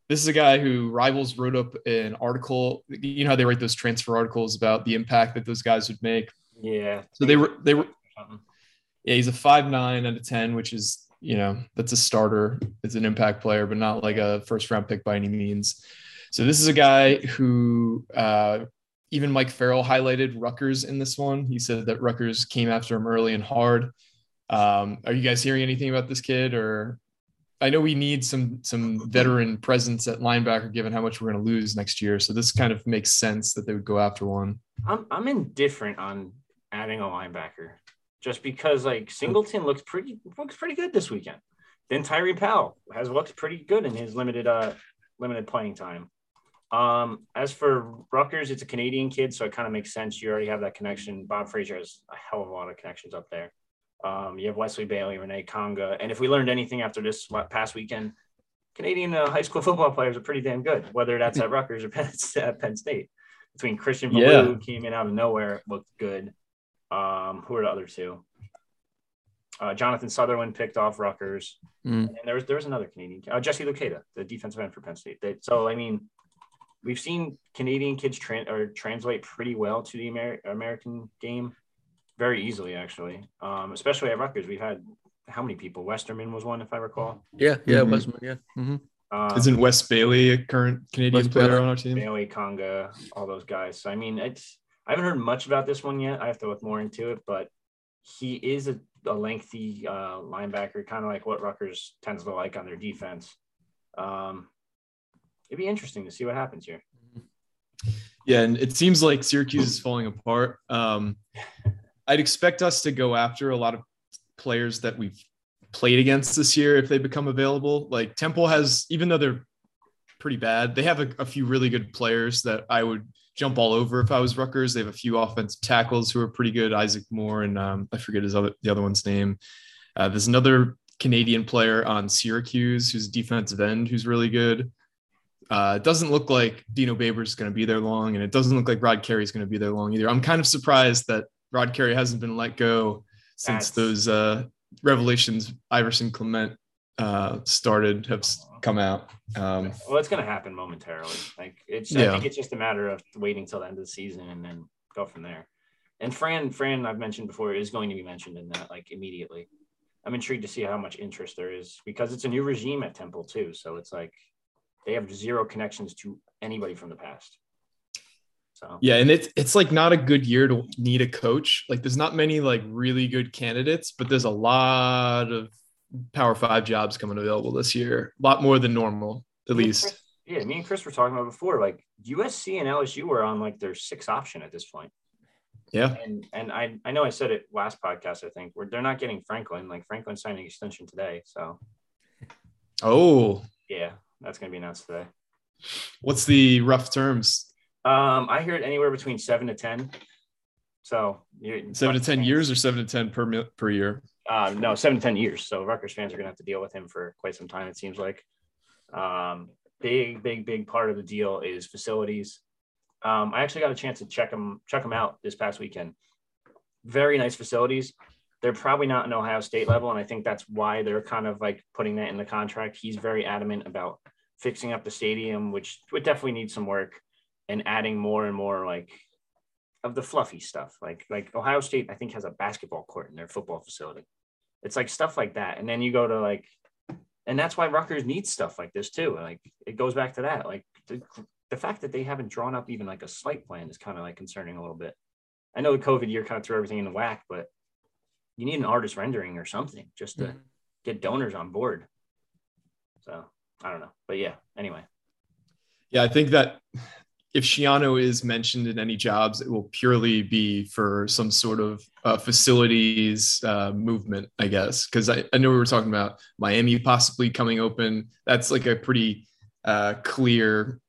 This is a guy who Rivals wrote up an article. You know how they write those transfer articles about the impact that those guys would make. Yeah. So they were they were yeah, he's a five nine out of ten, which is you know that's a starter. It's an impact player, but not like a first round pick by any means. So this is a guy who uh, even Mike Farrell highlighted Rutgers in this one. He said that Rutgers came after him early and hard. Um, are you guys hearing anything about this kid? Or I know we need some some veteran presence at linebacker, given how much we're going to lose next year. So this kind of makes sense that they would go after one. I'm I'm indifferent on adding a linebacker, just because like Singleton looks pretty looks pretty good this weekend. Then Tyree Powell has looked pretty good in his limited uh limited playing time. Um, as for Rutgers, it's a Canadian kid, so it kind of makes sense. You already have that connection. Bob Fraser has a hell of a lot of connections up there. Um, you have Wesley Bailey, Rene Konga, and if we learned anything after this past weekend, Canadian uh, high school football players are pretty damn good, whether that's at Rutgers or Penn, at Penn State. Between Christian Yeah. who came in out of nowhere, looked good. Um, who are the other two? Uh, Jonathan Sutherland picked off Rutgers, Mm. and there was there was another Canadian, uh, Jesse Luketa, the defensive end for Penn State. They, so I mean, we've seen Canadian kids tran or translate pretty well to the Amer- American game, very easily actually. Um, especially at Rutgers, we've had how many people? Westerman was one, if I recall. Yeah. Yeah. Mhm. Westman. Yeah. hmm Um, Isn't Wes Bailey a current Canadian Wes player Bailey. on our team? Bailey, Konga, all those guys. So I mean, it's I haven't heard much about this one yet. I have to look more into it, but he is a, a lengthy uh, linebacker, kind of like what Rutgers tends to like on their defense. Um, it'd be interesting to see what happens here. Yeah, and it seems like Syracuse is falling apart. Um, I'd expect us to go after a lot of players that we've played against this year if they become available. Like Temple has, even though they're pretty bad, they have a, a few really good players that I would jump all over if I was Rutgers. They have a few offensive tackles who are pretty good, Isaac Moore and um, I forget his other the other one's name. Uh, there's another Canadian player on Syracuse who's a defensive end who's really good. Uh, it doesn't look like Dino Babers is going to be there long, and it doesn't look like Rod Carey is going to be there long either. I'm kind of surprised that Rod Carey hasn't been let go since That's- those uh, revelations Iverson Clement uh, started have come out. Um, Well, it's going to happen momentarily. Like it's, I think it's just a matter of waiting till the end of the season and then go from there. And Fran, Fran, I've mentioned before, is going to be mentioned in that like immediately. I'm intrigued to see how much interest there is because it's a new regime at Temple too. So it's like they have zero connections to anybody from the past. So Yeah, and it's it's like not a good year to need a coach. Like there's not many like really good candidates, but there's a lot of Power Five jobs coming available this year. A lot more than normal, at Me least. Chris- yeah, me and Chris were talking about before. Like USC and LSU were on like their sixth option at this point. Yeah. And and I I know I said it last podcast. I think where they're not getting Franklin. Like Franklin signing extension today. So Oh, yeah, that's gonna be announced today. what's the rough terms? Um, I hear it anywhere between seven to ten. So you're, Seven to ten fans- years or seven to ten per per year? Uh, no, seven to ten years. So Rutgers fans are gonna have to deal with him for quite some time. It seems like. Um, big, big, big part of the deal is facilities. Um, I actually got a chance to check them, check them out this past weekend. Very nice facilities. They're probably not an Ohio State level, and I think that's why they're kind of like putting that in the contract. He's very adamant about fixing up the stadium, which would definitely need some work, and adding more and more like of the fluffy stuff. Like like Ohio State, I think has a basketball court in their football facility. It's like stuff like that, and then you go to like, and that's why Rutgers needs stuff like this too. Like it goes back to that. Like the, the fact that they haven't drawn up even like a slight plan is kind of like concerning a little bit. I know the COVID year kind of threw everything in the whack, but you need an artist rendering or something just to Mhm. get donors on board. So I don't know, but yeah. Anyway, Yeah, I think that if Schiano is mentioned in any jobs, it will purely be for some sort of uh, facilities uh, movement, I guess. Because I, I know we were talking about Miami possibly coming open. That's like a pretty uh, clear.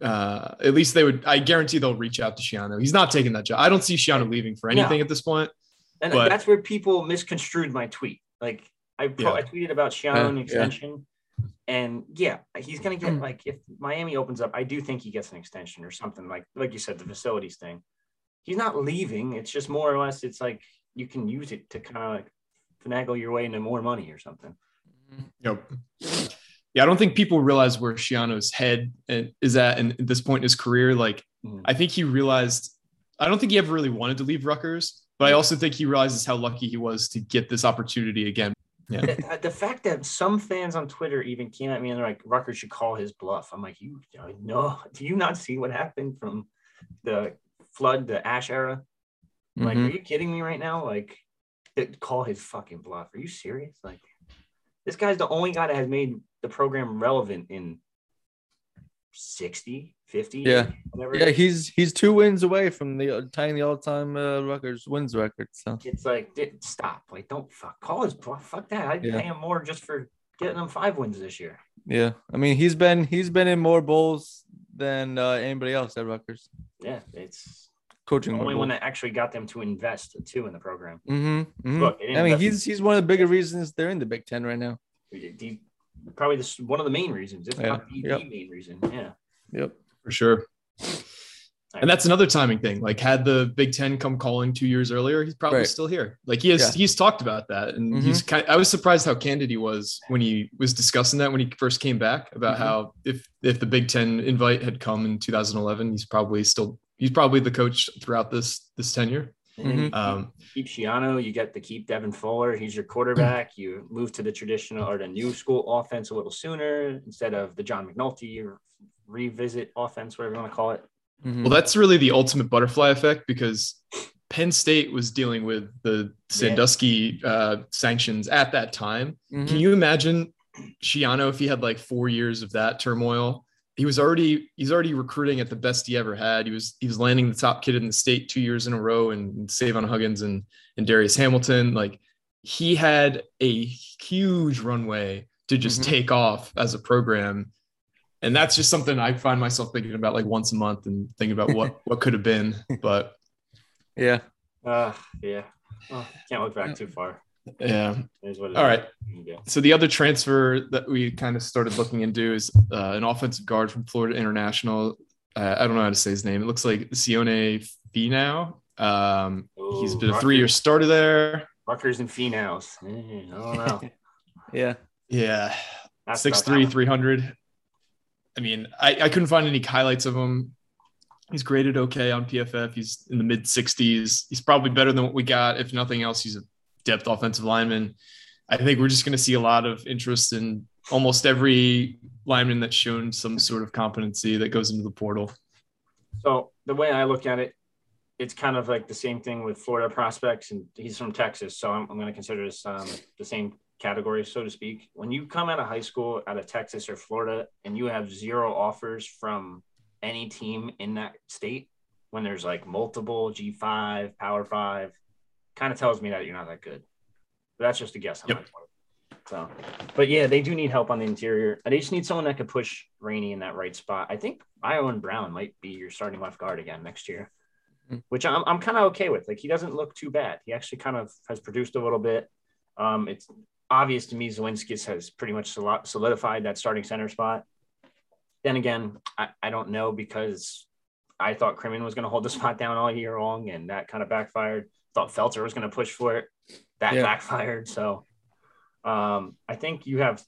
Uh, at least they would. I guarantee they'll reach out to Schiano. He's not taking that job. I don't see Schiano leaving for anything at this point. and But- that's where people misconstrued my tweet. Like I, pro- Yeah. I tweeted about Schiano and yeah. Extension, and yeah, he's gonna get Mm. like if Miami opens up, I do think he gets an extension or something like like you said, the facilities thing. He's not leaving. It's just more or less. It's like you can use it to kind of like finagle your way into more money or something. Yep. Yeah, I don't think people realize where Schiano's head is at and at this point in his career. Like, Mhm. I think he realized. I don't think he ever really wanted to leave Rutgers, but I also think he realizes how lucky he was to get this opportunity again. Yeah. the, the fact that some fans on Twitter even came at me and they're like, Rutgers should call his bluff. I'm like, you no, do you not see what happened from the flood, the ash era? Like, Mhm. are you kidding me right now? Like, call his fucking bluff. Are you serious? Like, this guy's the only guy that has made the program relevant in 60, 50, Yeah. whatever. Yeah, he's he's two wins away from the tying the all-time uh, Rutgers wins record. So It's like, di- stop. Like, don't fuck. Call his. Fuck that. I'd Yeah. pay him more just for getting them five wins this year. yeah, I mean he's been he's been in more bowls than uh, anybody else at Rutgers Yeah, it's coaching. only one that actually got them to invest too in the program. Mm-hmm, mhm. Look, I mean he's he's one of the bigger reasons they're in the Big Ten right now. Probably this one of the main reasons, if Yeah, not the, yep. the main reason. Yeah. Yep. for sure. And that's another timing thing. Like, had the Big Ten come calling two years earlier, he's probably Right. still here. Like, he has, Yeah. he's talked about that, and Mhm. he's kind. I was surprised how candid he was when he was discussing that when he first came back about Mhm. how if if the Big Ten invite had come in 2011, he's probably still he's probably the coach throughout this this tenure. And then you keep- Um, keep Schiano, you get to keep Devin Fuller. He's your quarterback. You move to the traditional or the new school offense a little sooner instead of the John McNulty or revisit offense, whatever you want to call it. Mhm. Well, that's really the ultimate butterfly effect because Penn State was dealing with the Sandusky uh, sanctions at that time. Mhm. Can you imagine Schiano if he had like four years of that turmoil? He was already he's already recruiting at the best he ever had. He was he was landing the top kid in the state two years in a row and Savon Huggins and and Darius Hamilton. Like he had a huge runway to just Mhm. take off as a program. And that's just something I find myself thinking about like once a month and thinking about what what could have been. But yeah. Uh, yeah. Oh, can't look back too far. Yeah. It is what it All is. right. Yeah. So the other transfer that we kind of started looking into is uh, an offensive guard from Florida International. Uh, I don't know how to say his name. It looks like Sione Finau. Um, he's Ooh, been a three-year starter there. Rutgers and Phenows. Eh, I don't know. Yeah. Yeah, That's six about three, that. three hundred. I mean, I, I couldn't find any highlights of him. He's graded okay on PFF. He's in the mid 60s. He's probably better than what we got. If nothing else, he's a depth offensive lineman. I think we're just going to see a lot of interest in almost every lineman that's shown some sort of competency that goes into the portal. So the way I look at it, it's kind of like the same thing with Florida prospects, and he's from Texas, so I'm, I'm going to consider this um, the same category, so to speak. When you come out of high school out of Texas or Florida, and you have zero offers from any team in that state, when there's like multiple G5, Power Five, kind of tells me that you're not that good. But that's just a guess yep. So, but yeah, they do need help on the interior. They just need someone that could push Rainey in that right spot. I think Ione Brown might be your starting left guard again next year, mm-hmm. which I'm, I'm kind of okay with. Like, he doesn't look too bad. He actually kind of has produced a little bit. Um, it's obvious to me Zilinskas has pretty much solidified that starting center spot. Then again, I, I don't know because I thought Krimin was going to hold the spot down all year long, and that kind of backfired. Thought Felter was going to push for it. That yeah. backfired. So um, I think you have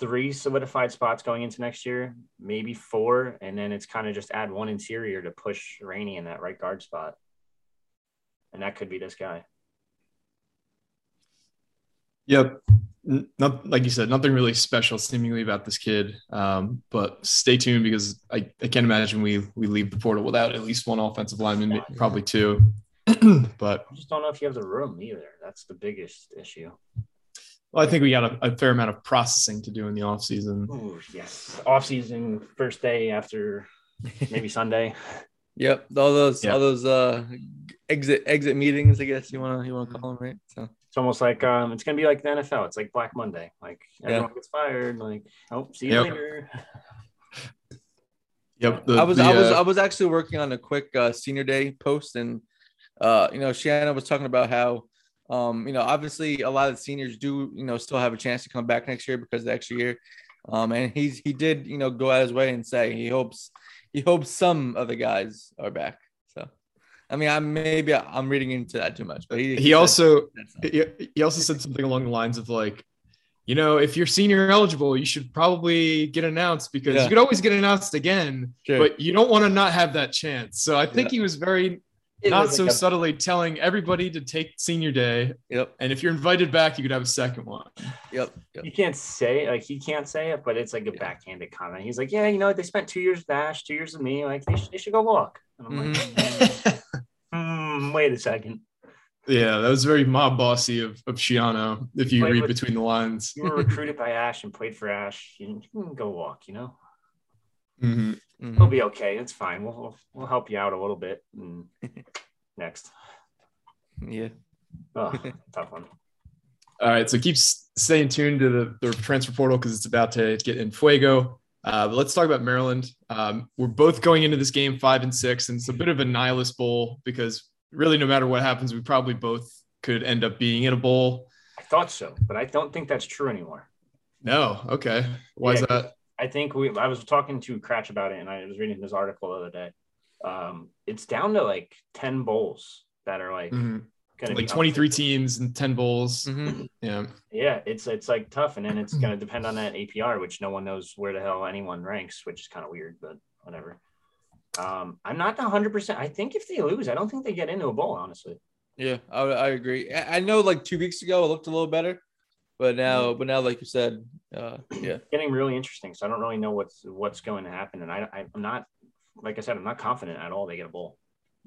three solidified spots going into next year, maybe four, and then it's kind of just add one interior to push Rainey in that right guard spot. And that could be this guy. Yep. Not like you said, nothing really special seemingly about this kid. Um, but stay tuned because I, I can't imagine we we leave the portal without at least one offensive lineman, probably two. but I just don't know if you have the room either. That's the biggest issue. Well, I think we got a, a, fair amount of processing to do in the off season. Ooh, yes, off season first day after maybe Sunday. Yep, all those yep. all those uh exit exit meetings, I guess you want to you want to call them, right? So it's almost like um it's gonna be like the NFL. It's like Black Monday. Like everyone yeah. gets fired. Like oh, see you yep. later. Yep. The, I was the, I was uh, I was actually working on a quick uh, senior day post, and uh, you know, Shanna was talking about how um, you know, obviously a lot of seniors do, you know, still have a chance to come back next year because of the extra year. Um, and he's he did, you know, go out his way and say he hopes he hopes some of the guys are back. So, I mean, I'm maybe I'm reading into that too much, but he, he, he also he, he also said something along the lines of like, you know, if you're senior eligible, you should probably get announced because yeah. you could always get announced again, sure. but you don't want to not have that chance. So I think yeah. he was very it not so like a, subtly telling everybody to take senior day. Yep. And if you're invited back, you could have a second one. Yep. yep. You can't say like he can't say it, but it's like a yeah. backhanded comment. He's like, yeah, you know, they spent two years with Ash, two years with me. Like they, should, they should go walk. And I'm mm-hmm. like, mm, wait a second. Yeah, that was very mob bossy of, of Schiano, if you read with, between the lines. you were recruited by Ash and played for Ash. You, you can go walk, you know? Mm-hmm. Mm-hmm. He'll be okay. It's fine. We'll, we'll, we'll help you out a little bit. next. Yeah. Oh, tough one. All right. So keep staying tuned to the, the transfer portal because it's about to get in fuego. Uh, but let's talk about Maryland. Um, we're both going into this game five and six, and it's a bit of a nihilist bowl because really, no matter what happens, we probably both could end up being in a bowl. I thought so, but I don't think that's true anymore. No. Okay. Why yeah, is that? I think we. I was talking to Cratch about it, and I was reading this article the other day. Um, it's down to like ten bowls that are like mm-hmm. like twenty three teams and ten bowls. Mm-hmm. Yeah, yeah, it's it's like tough, and then it's gonna depend on that APR, which no one knows where the hell anyone ranks, which is kind of weird, but whatever. Um, I'm not hundred percent. I think if they lose, I don't think they get into a bowl, honestly. Yeah, I, I agree. I know like two weeks ago it looked a little better. But now, but now, like you said, uh, yeah, getting really interesting. So I don't really know what's what's going to happen, and I, I'm not, like I said, I'm not confident at all. They get a bowl.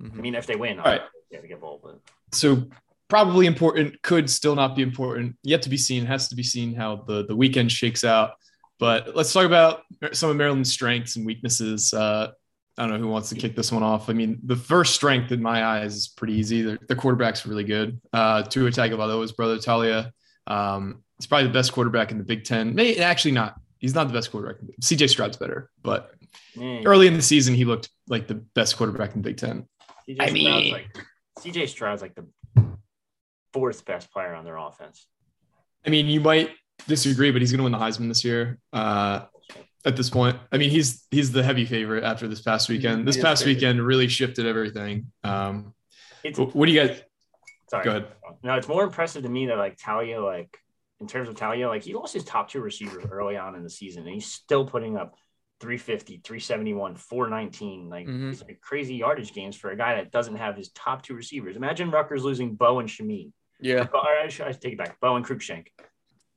Mm-hmm. I mean, if they win, all right, yeah, they get a bowl. But so probably important, could still not be important. Yet to be seen. Has to be seen how the the weekend shakes out. But let's talk about some of Maryland's strengths and weaknesses. Uh, I don't know who wants to kick this one off. I mean, the first strength in my eyes is pretty easy. The, the quarterback's really good. Uh, Tua Tagovailoa's brother Taulia um, he's probably the best quarterback in the Big Ten. Maybe actually not. He's not the best quarterback. CJ Stroud's better, but mm. early in the season he looked like the best quarterback in the Big Ten. CJ I mean, like, CJ Stroud's like the fourth best player on their offense. I mean, you might disagree, but he's going to win the Heisman this year. Uh, at this point, I mean, he's he's the heavy favorite after this past weekend. This past weekend really shifted everything. Um, what do you guys? Sorry. Go ahead. No, it's more impressive to me that like Taulia, like in terms of Taulia, like he lost his top two receivers early on in the season, and he's still putting up 350, 371, 419. Like Mhm. it's like crazy yardage games for a guy that doesn't have his top two receivers. Imagine Rutgers losing Bo and Shameen. Yeah. Or I should, I should take it back. Bo and Cruickshank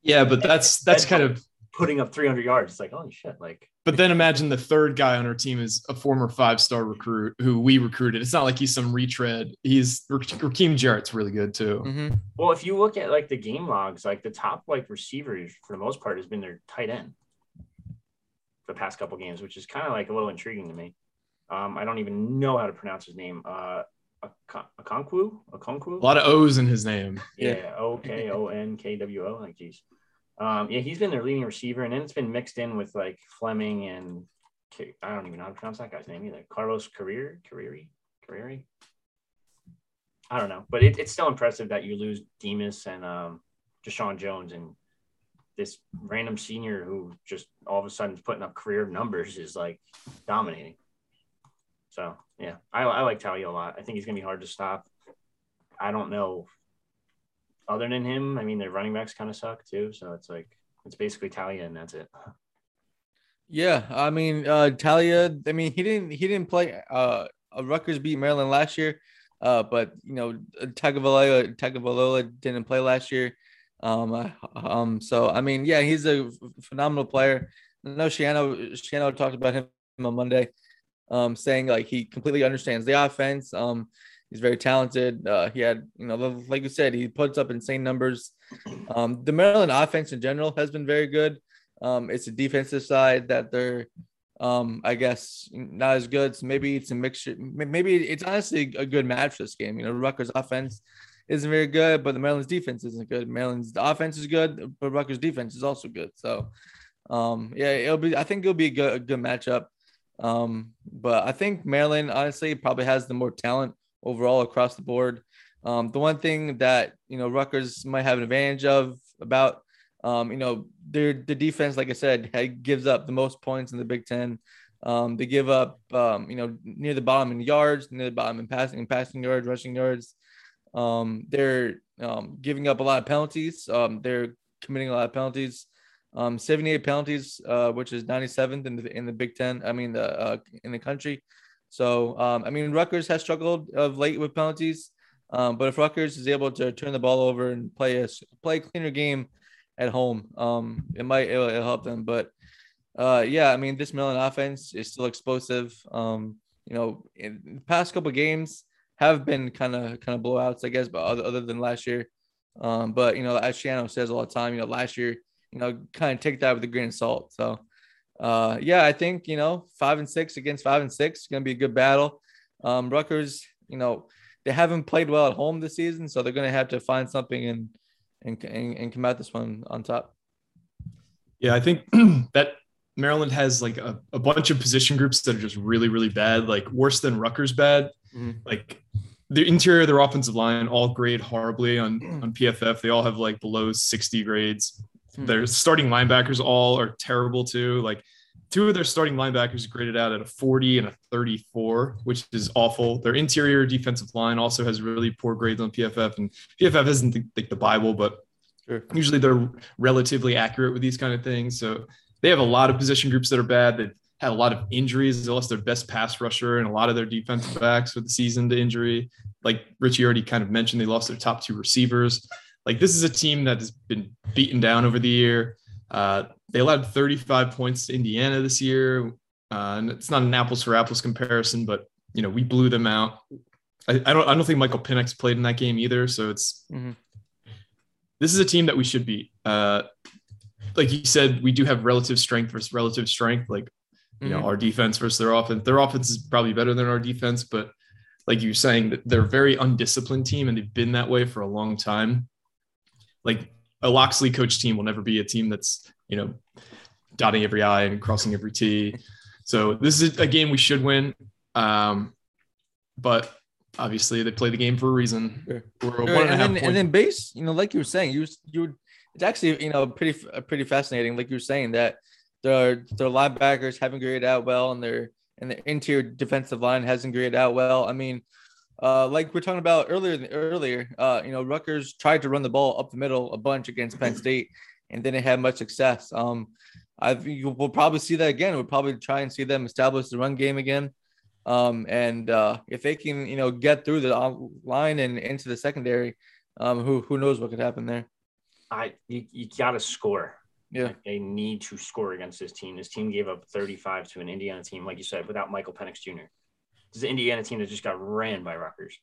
Yeah, but that's that's kind of. Putting up 300 yards. It's like, holy shit. Like, But then imagine the third guy on our team is a former five star recruit who we recruited. It's not like he's some retread. He's Rakim Jarrett's really good too. hmm well, if you look at like the game logs, like the top like receivers for the most part has been their tight end the past couple games, which is kind of like a little intriguing to me. Um, I don't even know how to pronounce his name. Uh, Akon- Okonkwo? Okonkwo? A lot of O's in his name. Yeah, O K O N K W O. Like, geez. Um, yeah, he's been their leading receiver, and then it's been mixed in with like Fleming and I don't even know how to pronounce that guy's name either. Carlos Carrier, Carrieri, Carrieri. I don't know, but it, it's still impressive that you lose Demus and um, Jeshaun Jones and this random senior who just all of a sudden is putting up career numbers is like dominating. So yeah, I, I like Taulia a lot. I think he's gonna be hard to stop. I don't know. Other than him, I mean, their running backs kind of suck too. So it's like it's basically Taulia and that's it. Yeah, I mean, uh, Taulia. I mean, he didn't he didn't play. Uh, Rutgers beat Maryland last year, uh, but you know, Tagovailoa Tagovailoa didn't play last year. Um, uh, um, so I mean, yeah, he's a phenomenal player. Know Schiano Schiano talked about him on Monday, um, saying like he completely understands the offense. Um, he's very talented. Uh, he had, you know, like you said, he puts up insane numbers. Um, the Maryland offense in general has been very good. Um, it's a defensive side that they're, um, I guess, not as good. So maybe it's a mixture. Maybe it's honestly a good match for this game. You know, Rutgers offense isn't very good, but the Maryland's defense isn't good. Maryland's offense is good, but Rutgers defense is also good. So, um, yeah, it'll be. I think it'll be a good, a good matchup. Um, but I think Maryland honestly probably has the more talent overall across the board. Um, the one thing that you know Rutgers might have an advantage of about um, you know their the defense, like I said, gives up the most points in the Big Ten. Um, they give up um, you know near the bottom in yards, near the bottom in passing and passing yards, rushing yards. Um, they're um, giving up a lot of penalties. They're committing a lot of penalties. Um, 78 penalties, uh, which is 97th in the in the Big Ten. I mean the uh, in the country. So um, I mean Rutgers has struggled of late with penalties. Um, but if Rutgers is able to turn the ball over and play a play a cleaner game at home, um, it might it'll, it'll help them. But uh, yeah, I mean this Maryland offense is still explosive. Um, you know, in the past couple games have been kind of kind of blowouts, I guess, but other, other than last year. Um, but you know, as Schiano says all the time, you know, last year, you know, kind of take that with a grain of salt. So uh, yeah, I think you know five and six against five and six is gonna be a good battle. Um, Rutgers, you know, they haven't played well at home this season, so they're gonna have to find something and and and, come out this one on top. Yeah, I think that Maryland has like a, a bunch of position groups that are just really, really bad, like worse than Rutgers bad. Mhm. Like the interior of their offensive line all grade horribly on, on PFF. They all have like below 60 grades. Hmm. Their starting linebackers all are terrible too. Like two of their starting linebackers graded out at a 40 and a 34, which is awful. Their interior defensive line also has really poor grades on PFF, and PFF isn't the, like the Bible, but Sure. usually they're relatively accurate with these kind of things. So they have a lot of position groups that are bad. They've had a lot of injuries. They lost their best pass rusher and a lot of their defensive backs with the season to injury. Like Richie already kind of mentioned, they lost their top two receivers. Like this is a team that has been beaten down over the year. Uh, they allowed 35 points to Indiana this year. Uh, and it's not an apples for apples comparison, but you know, we blew them out. I, I don't I don't think Michael Penix played in that game either. So it's Mhm. this is a team that we should beat. Uh, like you said, we do have relative strength versus relative strength. Like you know, Mhm. our defense versus their offense. Their offense is probably better than our defense, but like you're saying, that they're a very undisciplined team and they've been that way for a long time. Like a Locksley coach team will never be a team that's, you know, dotting every I and crossing every T. So this is a game we should win. Um, but obviously they play the game for a reason. Sure. We're a and a and, half then, point- and then base, you know, like you were saying, you you it's actually you know pretty uh, pretty fascinating. Like you were saying that their their linebackers haven't graded out well, and their and the interior defensive line hasn't graded out well. I mean, uh, like we're talking about earlier earlier, uh, you know, Rutgers tried to run the ball up the middle a bunch against Penn State, and didn't have much success. Um, I think we'll probably see that again. We'll probably try and see them establish the run game again. Um, and uh, if they can, you know, get through the line and into the secondary, um, who who knows what could happen there? I you, you got to score. Yeah, like they need to score against this team. This team gave up 35 to an Indiana team, like you said, without Michael Penix Jr. This is Indiana team that just got ran by Rutgers.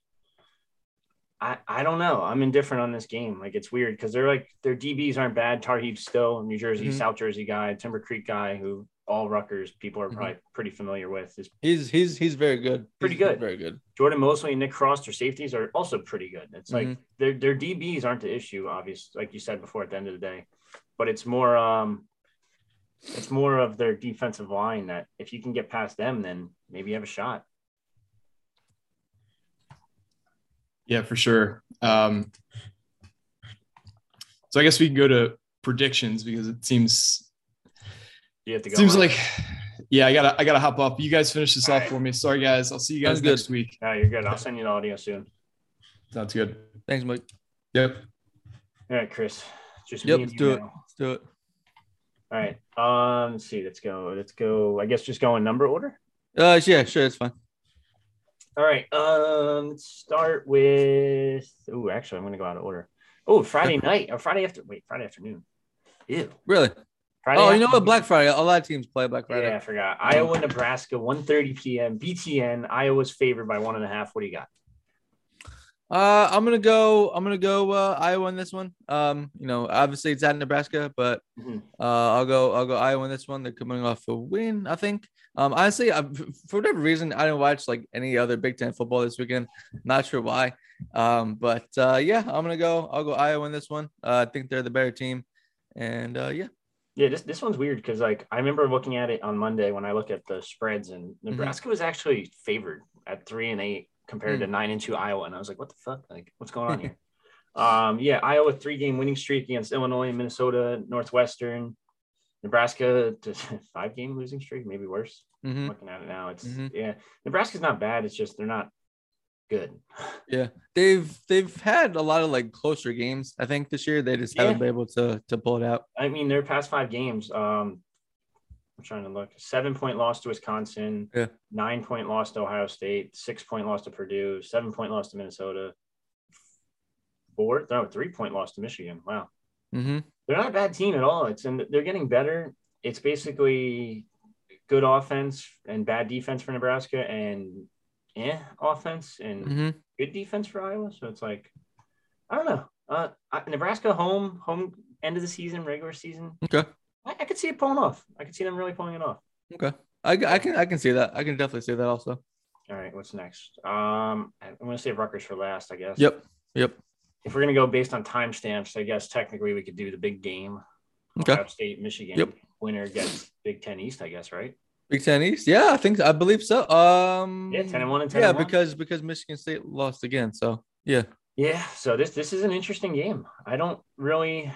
I, I don't know. I'm indifferent on this game. Like it's weird because they're like their DBs aren't bad. Tarheeb still New Jersey, mm-hmm. South Jersey guy, Timber Creek guy who all Rutgers people are mm-hmm. probably pretty familiar with. Is he's he's he's very good. Pretty he's good. Very good. Jordan Mosley and Nick Cross, their safeties are also pretty good. It's like mm-hmm. their their DBs aren't the issue, obviously, like you said before at the end of the day. But it's more um it's more of their defensive line that if you can get past them, then maybe you have a shot. Yeah, for sure. Um, so I guess we can go to predictions because it seems you have to go seems on. like yeah, I gotta I gotta hop up. You guys finish this All off right. for me. Sorry guys. I'll see you guys Sounds next good. week. Yeah, you're good. I'll send you the audio soon. Sounds good. Thanks, Mike. Yep. All right, Chris. Just yep, let's do now. it. Let's do it. All right. Um, let's see. Let's go. Let's go. I guess just go in number order. Uh, yeah, sure. It's fine. All right. Um, let's start with. Oh, actually, I'm going to go out of order. Oh, Friday night or Friday after. Wait, Friday afternoon. Ew. Really? Friday oh, afternoon. you know what? Black Friday. A lot of teams play Black Friday. Yeah, I forgot. Iowa, Nebraska, 1:30 p.m. BTN. Iowa's favored by one and a half. What do you got? Uh, I'm gonna go. I'm gonna go uh, Iowa in this one. Um, you know, obviously it's at Nebraska, but mm-hmm. uh, I'll go. I'll go Iowa in this one. They're coming off a win, I think. Um, honestly, I, for whatever reason, I didn't watch like any other Big Ten football this weekend. Not sure why. Um, but uh, yeah, I'm gonna go. I'll go Iowa in this one. Uh, I think they're the better team, and uh, yeah. Yeah, this this one's weird because like I remember looking at it on Monday when I look at the spreads, and mm-hmm. Nebraska mm-hmm. was actually favored at three and eight compared mm. to nine and two Iowa. And I was like, what the fuck? Like, what's going on here? um, yeah, Iowa three game winning streak against Illinois, Minnesota, Northwestern, Nebraska to five game losing streak, maybe worse. Mm-hmm. Looking at it now, it's mm-hmm. yeah, Nebraska's not bad. It's just they're not good. Yeah, they've they've had a lot of like closer games. I think this year they just yeah. haven't been able to to pull it out. I mean, their past five games, um, I'm trying to look. Seven point loss to Wisconsin. Yeah. Nine point loss to Ohio State. Six point loss to Purdue. Seven point loss to Minnesota. Four, no, three point loss to Michigan. Wow. Mm-hmm. They're not a bad team at all. It's and they're getting better. It's basically good offense and bad defense for Nebraska, and yeah, offense and mm-hmm. good defense for Iowa. So it's like, I don't know. Uh, Nebraska home, home end of the season, regular season. Okay. I, I could see it pulling off. I could see them really pulling it off. Okay, I, I can I can see that. I can definitely see that also. All right, what's next? Um, I'm going to save Rutgers for last, I guess. Yep. Yep. If we're going to go based on timestamps, I guess technically we could do the big game. Okay. Ohio State, Michigan. Yep. Winner gets Big Ten East, I guess, right? Big Ten East, yeah, I think I believe so. Um, yeah, ten and one and ten. Yeah, and because because Michigan State lost again, so yeah. Yeah, so this this is an interesting game. I don't really.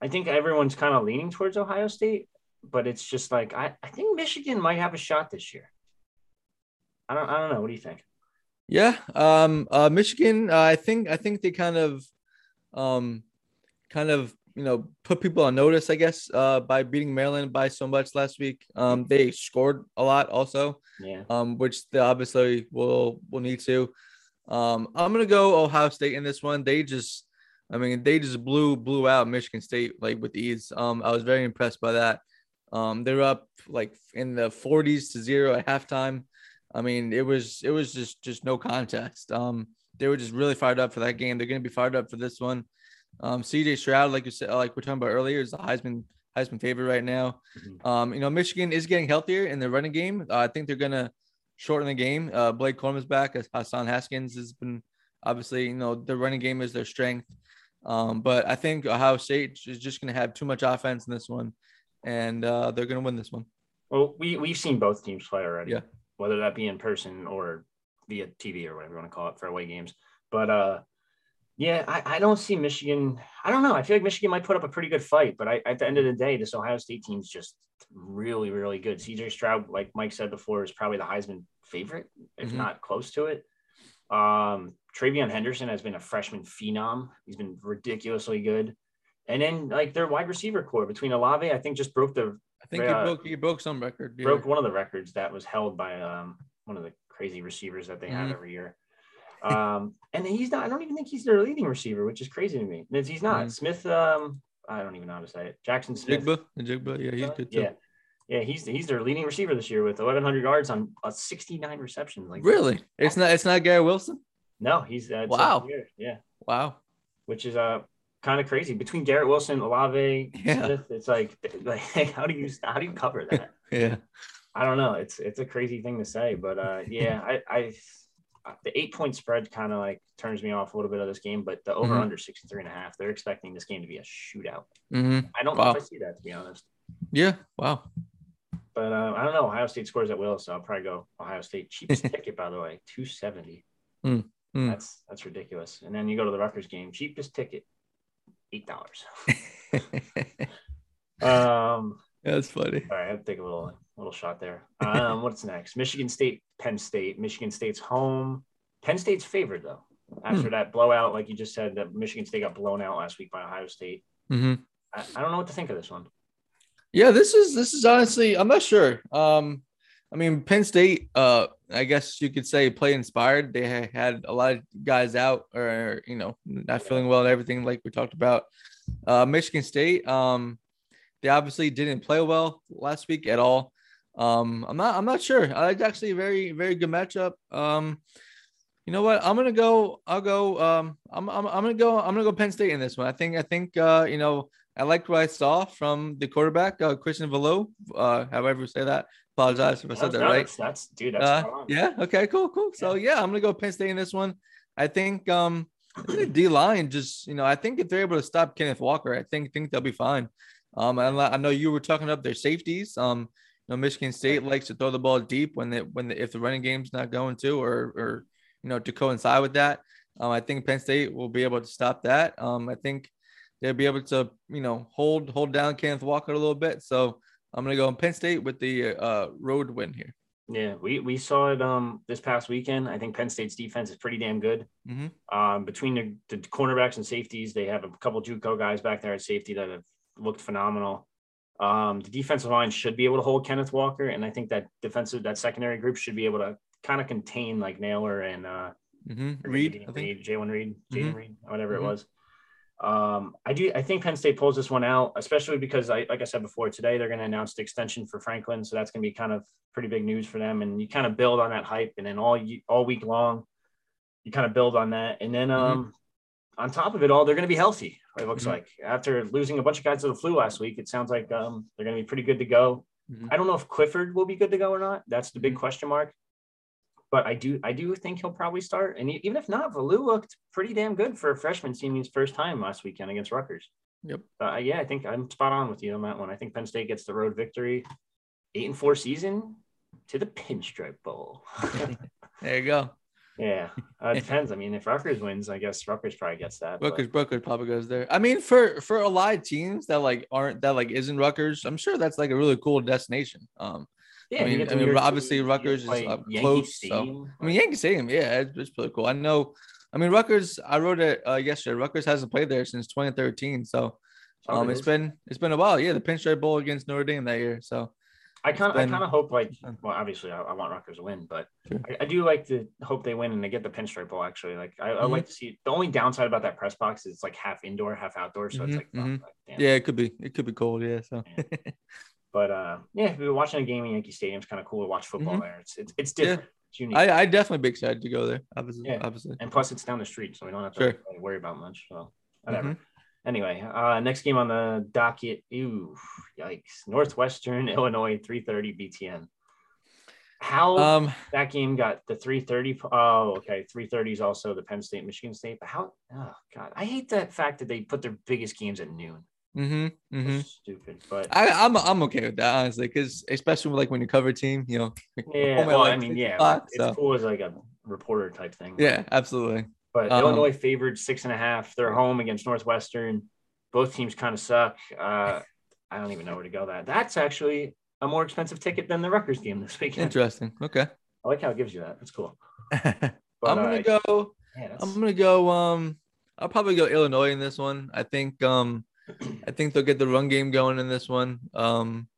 I think everyone's kind of leaning towards Ohio State but it's just like I, I think Michigan might have a shot this year. I don't I don't know. What do you think? Yeah, um, uh, Michigan. Uh, I think I think they kind of, um, kind of you know put people on notice. I guess uh, by beating Maryland by so much last week. Um, they scored a lot also. Yeah. Um, which they obviously will will need to. Um, I'm gonna go Ohio State in this one. They just, I mean, they just blew blew out Michigan State like with ease. Um, I was very impressed by that. Um, they're up like in the 40s to zero at halftime. I mean, it was it was just just no contest. Um, they were just really fired up for that game. They're going to be fired up for this one. Um, CJ Stroud, like you said, like we're talking about earlier, is the Heisman Heisman favorite right now. Mm-hmm. Um, you know, Michigan is getting healthier in the running game. Uh, I think they're going to shorten the game. Uh, Blake Corum is back. Hassan Haskins has been obviously, you know, the running game is their strength. Um, but I think Ohio State is just going to have too much offense in this one and uh, they're going to win this one. Well, we we've seen both teams play already. Yeah. Whether that be in person or via TV or whatever you want to call it for away games, but uh, yeah, I, I don't see Michigan. I don't know. I feel like Michigan might put up a pretty good fight, but I, at the end of the day, this Ohio State team's just really, really good. CJ Stroud, like Mike said before, is probably the Heisman favorite, if mm-hmm. not close to it. Um, TreVeyon Henderson has been a freshman phenom. He's been ridiculously good. And then like their wide receiver core between Olave, I think just broke the I think he broke he broke some record. yeah. broke one of the records that was held by um, one of the crazy receivers that they have Mhm. every year. Um, and he's not. I don't even think he's their leading receiver, which is crazy to me. He's he's not Mhm. Smith. Um, I don't even know how to say it. Jaxon Smith. Jigba, Jigba, yeah, he's good too. Yeah, yeah. He's he's their leading receiver this year with 1,100 yards on uh, 69 receptions. Like Really? It's not it's not Garrett Wilson? No, he's uh, Wow. Yeah, Wow. which is uh kind of crazy between Garrett Wilson, Olave, Yeah. Smith. It's like like how do you how do you cover that? Yeah. I don't know. It's it's a crazy thing to say, but uh, yeah, I, I the eight point spread kind of like turns me off a little bit of this game, but the over Mhm. under 63 and a half, they're expecting this game to be a shootout. hmm I don't know if I see that to be honest, Yeah. Wow. But uh, I don't know. Ohio State scores at will, so I'll probably go Ohio State. Cheapest ticket, by the way, 270. Mm, mm. That's that's ridiculous. And then you go to the Rutgers game, cheapest ticket, eight dollars. um, That's funny. All right, I'll take a little little shot there. Um, what's next? Michigan State, Penn State. Michigan State's home. Penn State's favored though. After that blowout, like you just said, that Michigan State got blown out last week by Ohio State. hmm I, I don't know what to think of this one. Yeah, this is this is honestly, I'm not sure. Um, I mean, Penn State, uh, I guess you could say play inspired. They had a lot of guys out or you know, not feeling well and everything like we talked about. Uh, Michigan State, um, they obviously didn't play well last week at all. Um, I'm not I'm not sure. Uh, It's actually a very, very good matchup. Um, you know what? I'm gonna go. I'll go. Um, I'm, I'm, I'm gonna go. I'm gonna go Penn State in this one. I think. I think. Uh, you know, I liked what I saw from the quarterback, uh, Christian Veilleux. Uh, however you say that. Apologize if I said that No, right. That's, that's dude. That's Uh, yeah. Okay. Cool. Cool. So yeah, I'm gonna go Penn State in this one. I think. Um, the D line just. You know, I think if they're able to stop Kenneth Walker, I think think they'll be fine. Um, and I know you were talking up their safeties. Um, you know, Michigan State likes to throw the ball deep when they when the, if the running game's not going to, or or you know, to coincide with that. Um, I think Penn State will be able to stop that. Um, I think they'll be able to, you know, hold hold down Kenneth Walker a little bit. So I'm gonna go in Penn State with the uh, road win here. Yeah, we we saw it um this past weekend. I think Penn State's defense is pretty damn good. Mhm. Um, between the, the cornerbacks and safeties, they have a couple JUCO guys back there at safety that have looked phenomenal. Um, the defensive line should be able to hold Kenneth Walker, and I think that defensive that secondary group should be able to kind of contain like Nailor and uh, Mhm. Reed, the name, I think. Reed, Jalen Reed, Jaden Mhm. Reed, whatever it was. Um, I do. I think Penn State pulls this one out, especially because I, like I said before, today they're going to announce the extension for Franklin, so that's going to be kind of pretty big news for them. And you kind of build on that hype, and then all you, all week long, you kind of build on that, and then um, on top of it all, they're going to be healthy. It looks Mhm. like after losing a bunch of guys to the flu last week, it sounds like um, they're going to be pretty good to go. Mhm. I don't know if Clifford will be good to go or not. That's the big Mhm. question mark. But I do, I do think he'll probably start. And even if not, Veilleux looked pretty damn good for a freshman seeing his first time last weekend against Rutgers. Yep. Uh, yeah, I think I'm spot on with you on that one. I think Penn State gets the road victory, eight and four season to the Pinstripe Bowl. There you go. yeah, uh, it depends. I mean, if Rutgers wins, I guess Rutgers probably gets that. but- Rutgers, Rutgers probably goes there. I mean, for for a lot of teams that like aren't that like isn't Rutgers, I'm sure that's like a really cool destination. Um, yeah, I mean- I mean, obviously you Rutgers is up Yankee close, so- Stadium. I mean, Yankee Stadium, yeah, it's, it's pretty cool. I know. I mean, Rutgers. I wrote it uh, yesterday. Rutgers hasn't played there since 2013, so Oh, um, it it's been it's been a while. Yeah, the Pinstripe Bowl against Notre Dame that year. So I kind of, I kind of hope like, well, obviously I, I want Rutgers to win, but Sure. I, I do like to hope they win and they get the pinstripe bowl. Actually, like I, I Mhm. like to see. The only downside about that press box is it's like half indoor, half outdoor, so it's Mhm, like, mhm. like, damn. yeah, it could be it could be cold. Yeah, so But uh, yeah, if you're watching a game in Yankee Stadium, it's kind of cool to watch football Mhm. there. It's it's it's Yeah. different. It's unique, I I definitely be excited to go there. Obviously, Yeah. obviously. and plus it's down the street, so we don't have to Sure. really worry about much. So whatever. Mhm. Anyway, uh, next game on the docket. Ew, yikes! Northwestern Illinois, three thirty BTN. How Um, that game got the 330 oh okay 330 is also the penn state michigan state but how oh god i hate that fact that they put their biggest games at noon hmm mm-hmm. Stupid but I, I'm I'm okay with that honestly, because especially like when you cover a team, you know. yeah well i mean yeah it's so. cool as like a reporter type thing Yeah, absolutely. but Um, illinois favored six and a half they're home against northwestern both teams kind of suck uh i don't even know where to go that that's actually a more expensive ticket than the Rutgers game this weekend Interesting. Okay. i like how it gives you that that's cool I'm gonna uh, go. yeah, I'm gonna go. Um, I'll probably go Illinois in this one. I think. Um, I think they'll get the run game going in this one. Um,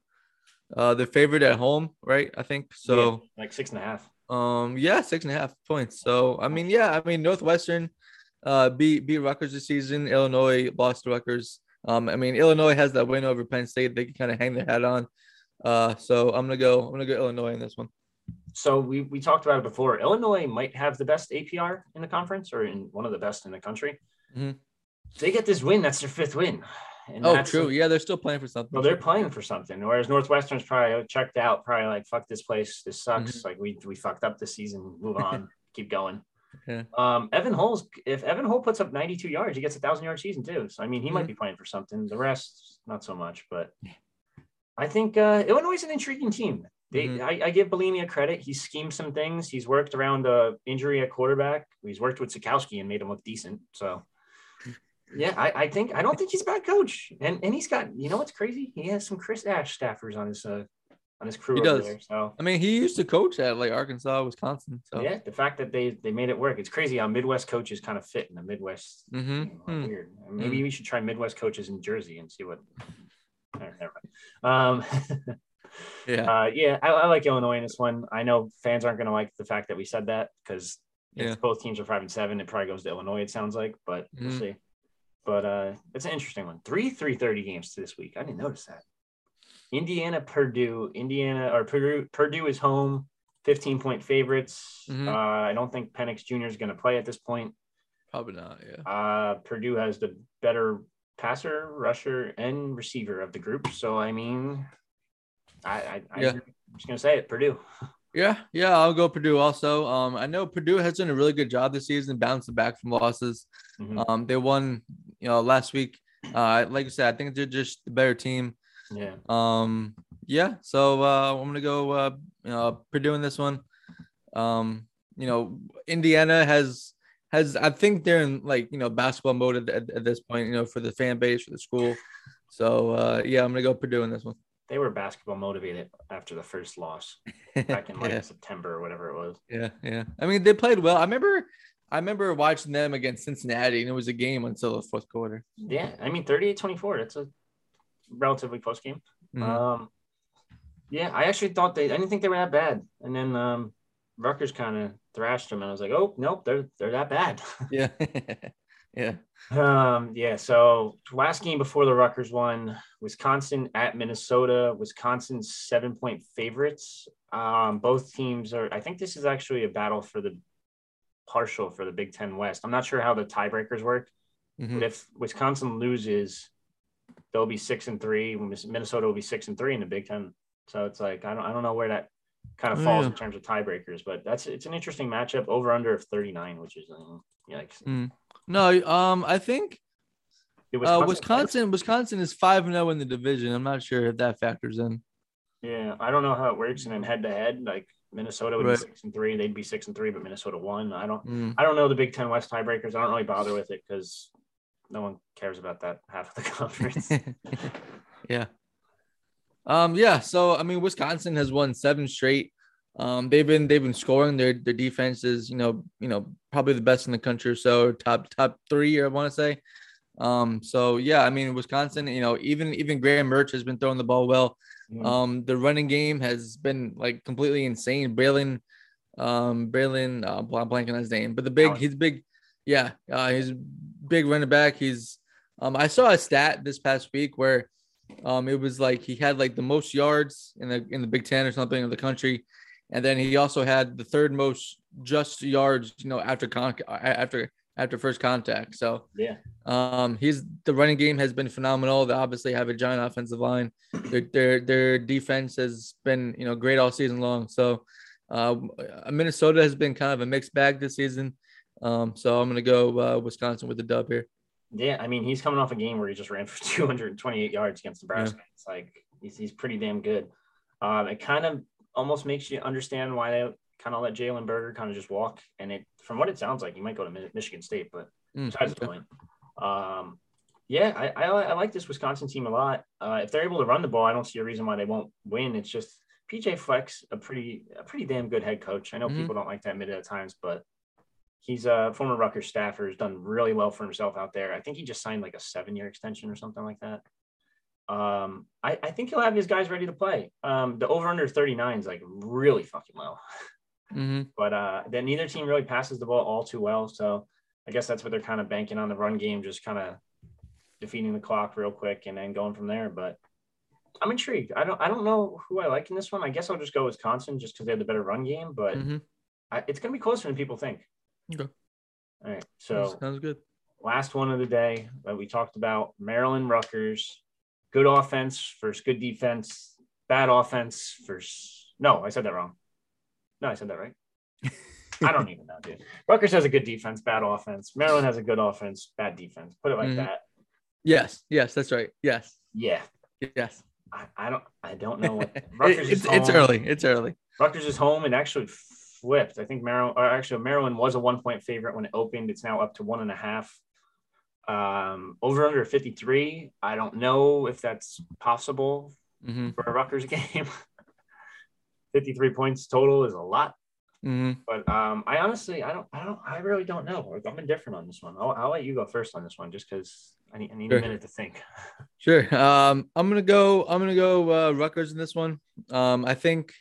Uh, the favorite at home, right? I think so. Yeah, like six and a half. Um, yeah, six and a half points. So I mean, yeah, I mean Northwestern, uh, beat beat Rutgers this season. Illinois lost to Rutgers. Um, I mean Illinois has that win over Penn State. They can kind of hang their hat on. Uh, so I'm gonna go. I'm gonna go Illinois in this one. So we we talked about it before. Illinois might have the best APR in the conference, or in one of the best in the country. Mhm. They get this win, that's their fifth win. And Oh, true. Yeah, they're still playing for something. Well, they're playing for something. Whereas Northwestern's probably checked out, probably like, fuck this place. This sucks. Like we we fucked up this season. Move on. Keep going. Yeah. Um, Evan Hull's if Evan Hull puts up 92 yards, he gets a thousand yard season too. So I mean he might be playing for something. The rest, not so much. But I think uh Illinois is an intriguing team. They Mhm. I, I give Bielema a credit. He's schemed some things. He's worked around uh injury at quarterback. He's worked with Sitkowski and made him look decent. So yeah, I, I think I don't think he's a bad coach, and and he's got you know what's crazy? He has some Chris Ash staffers on his uh on his crew He over does. there. So I mean, he used to coach at like Arkansas, Wisconsin. So yeah, the fact that they they made it work, it's crazy how Midwest coaches kind of fit in the Midwest. Mhm. you know, Hmm. Weird. Maybe we should try Midwest coaches in Jersey and see what. Right, never mind. Um, yeah, uh, yeah, I, I like Illinois in this one. I know fans aren't going to like the fact that we said that because if Yeah. both teams are five and seven, it probably goes to Illinois. It sounds like, but we'll Mhm. see. But uh, it's an interesting one. Three three thirty games to this week. I didn't notice that. Indiana, Purdue, Indiana or Purdue. Purdue is home. Fifteen point favorites. Mhm. Uh, I don't think Penix Jr. is going to play at this point. probably not. Yeah. Uh, Purdue has the better passer, rusher, and receiver of the group. So I mean, I, I, Yeah. I'm just gonna say it, Purdue. Yeah, yeah, I'll go Purdue also. Um, I know Purdue has done a really good job this season bouncing back from losses. Mhm. Um, they won, you know, last week. Uh, like I said, I think they're just the better team. Yeah, Um, yeah, so uh, I'm gonna go, uh, you know, Purdue in this one. Um, you know, Indiana has has I think they're in like you know basketball mode at, at, at this point. You know, for the fan base for the school. So uh, yeah, I'm gonna go Purdue in this one. they were basketball motivated after the first loss back in like yeah. September or whatever it was. Yeah, yeah. I mean, they played well. I remember, I remember watching them against Cincinnati, and it was a game until the fourth quarter. Yeah, I mean 38-24. That's a relatively close game. Mhm. Um, yeah, I actually thought they. I didn't think they were that bad, and then um, Rutgers kind of thrashed them, and I was like, oh nope, they're they're that bad. yeah, yeah. Um, yeah, so last game before the Rutgers one, Wisconsin at Minnesota. Wisconsin's seven point favorites. Um, both teams are, I think this is actually a battle for the partial for the Big Ten West. I'm not sure how the tiebreakers work, Mhm. but if Wisconsin loses, they'll be six and three. Minnesota will be six and three in the Big Ten. So it's like, I don't, I don't know where that kind of Oh, falls yeah. in terms of tiebreakers, but that's, it's an interesting matchup over under of 39, which is, um, like, No, um, I think uh, Wisconsin, Wisconsin is five and zero in the division. I'm not sure if that factors in. Yeah, I don't know how it works. And then head to head, like Minnesota would Right. be six and three, they'd be six and three, but Minnesota won. I don't, Mm. I don't know the Big Ten West tiebreakers. I don't really bother with it because no one cares about that half of the conference. yeah. Um. Yeah. So I mean, Wisconsin has won seven straight. Um. They've been they've been scoring. Their their defense is you know you know probably the best in the country or so top top three I want to say. Um. So yeah, I mean Wisconsin. You know even even Graham Mertz has been throwing the ball well. Mhm. Um. The running game has been like completely insane. Braelon, um, Braelon. Uh, I'm blanking on his name, but the big Allen. he's big. Yeah. Uh, he's big running back. He's um. I saw a stat this past week where um, it was like he had like the most yards in the in the Big Ten or something of the country, and then he also had the third most just yards, you know, after con after after first contact. So yeah. um, he's the running game has been phenomenal. They obviously have a giant offensive line. Their their their defense has been you know great all season long. So uh, Minnesota has been kind of a mixed bag this season. Um, so I'm gonna go uh, Wisconsin with the dub here. Yeah, I mean, he's coming off a game where he just ran for 228 yards against Nebraska. It's like he's, he's pretty damn good. Um, it kind of almost makes you understand why they kind of let Jalen Berger kind of just walk. And it, from what it sounds like, he might go to Michigan State, but Mm, besides the point. Um, yeah, I, I, I like this Wisconsin team a lot. Uh, if they're able to run the ball, I don't see a reason why they won't win. It's just PJ Fleck, a pretty, a pretty damn good head coach. I know Mhm. people don't like that mid at times, but he's a former Rutgers staffer, has done really well for himself out there. I think he just signed like a seven year extension or something like that. Um, I, I think he'll have his guys ready to play. Um, the over under 39 is like really fucking low. hmm But uh, then neither team really passes the ball all too well. So I guess that's what they're kind of banking on the run game, just kind of defeating the clock real quick and then going from there. But I'm intrigued. I don't I don't know who I like in this one. I guess I'll just go Wisconsin just because they have the better run game. But hmm I, it's gonna be closer than people think. Okay. All right. So sounds good. last one of the day that we talked about Maryland Rutgers. Good offense versus good defense. Bad offense versus no, I said that wrong. No, I said that right. I don't even know, dude. Rutgers has a good defense, bad offense. Maryland has a good offense, bad defense. Put it like Mhm. that. Yes, yes, that's right. Yes, Yeah. yes. I, I don't I don't know what Rutgers it's is it's early. It's early. Rutgers is home and actually flipped. I think Maryland, or actually Maryland was a one point favorite when it opened. It's now up to one and a half. Um, over under 53. I don't know if that's possible hmm for a Rutgers game. 53 points total is a lot, hmm but um, I honestly, I don't, I don't, I really don't know. I'm indifferent on this one. I'll, I'll let you go first on this one, just because I need, I need Sure. a minute to think. Sure. Um, I'm gonna go. I'm gonna go uh, Rutgers in this one. Um, I think,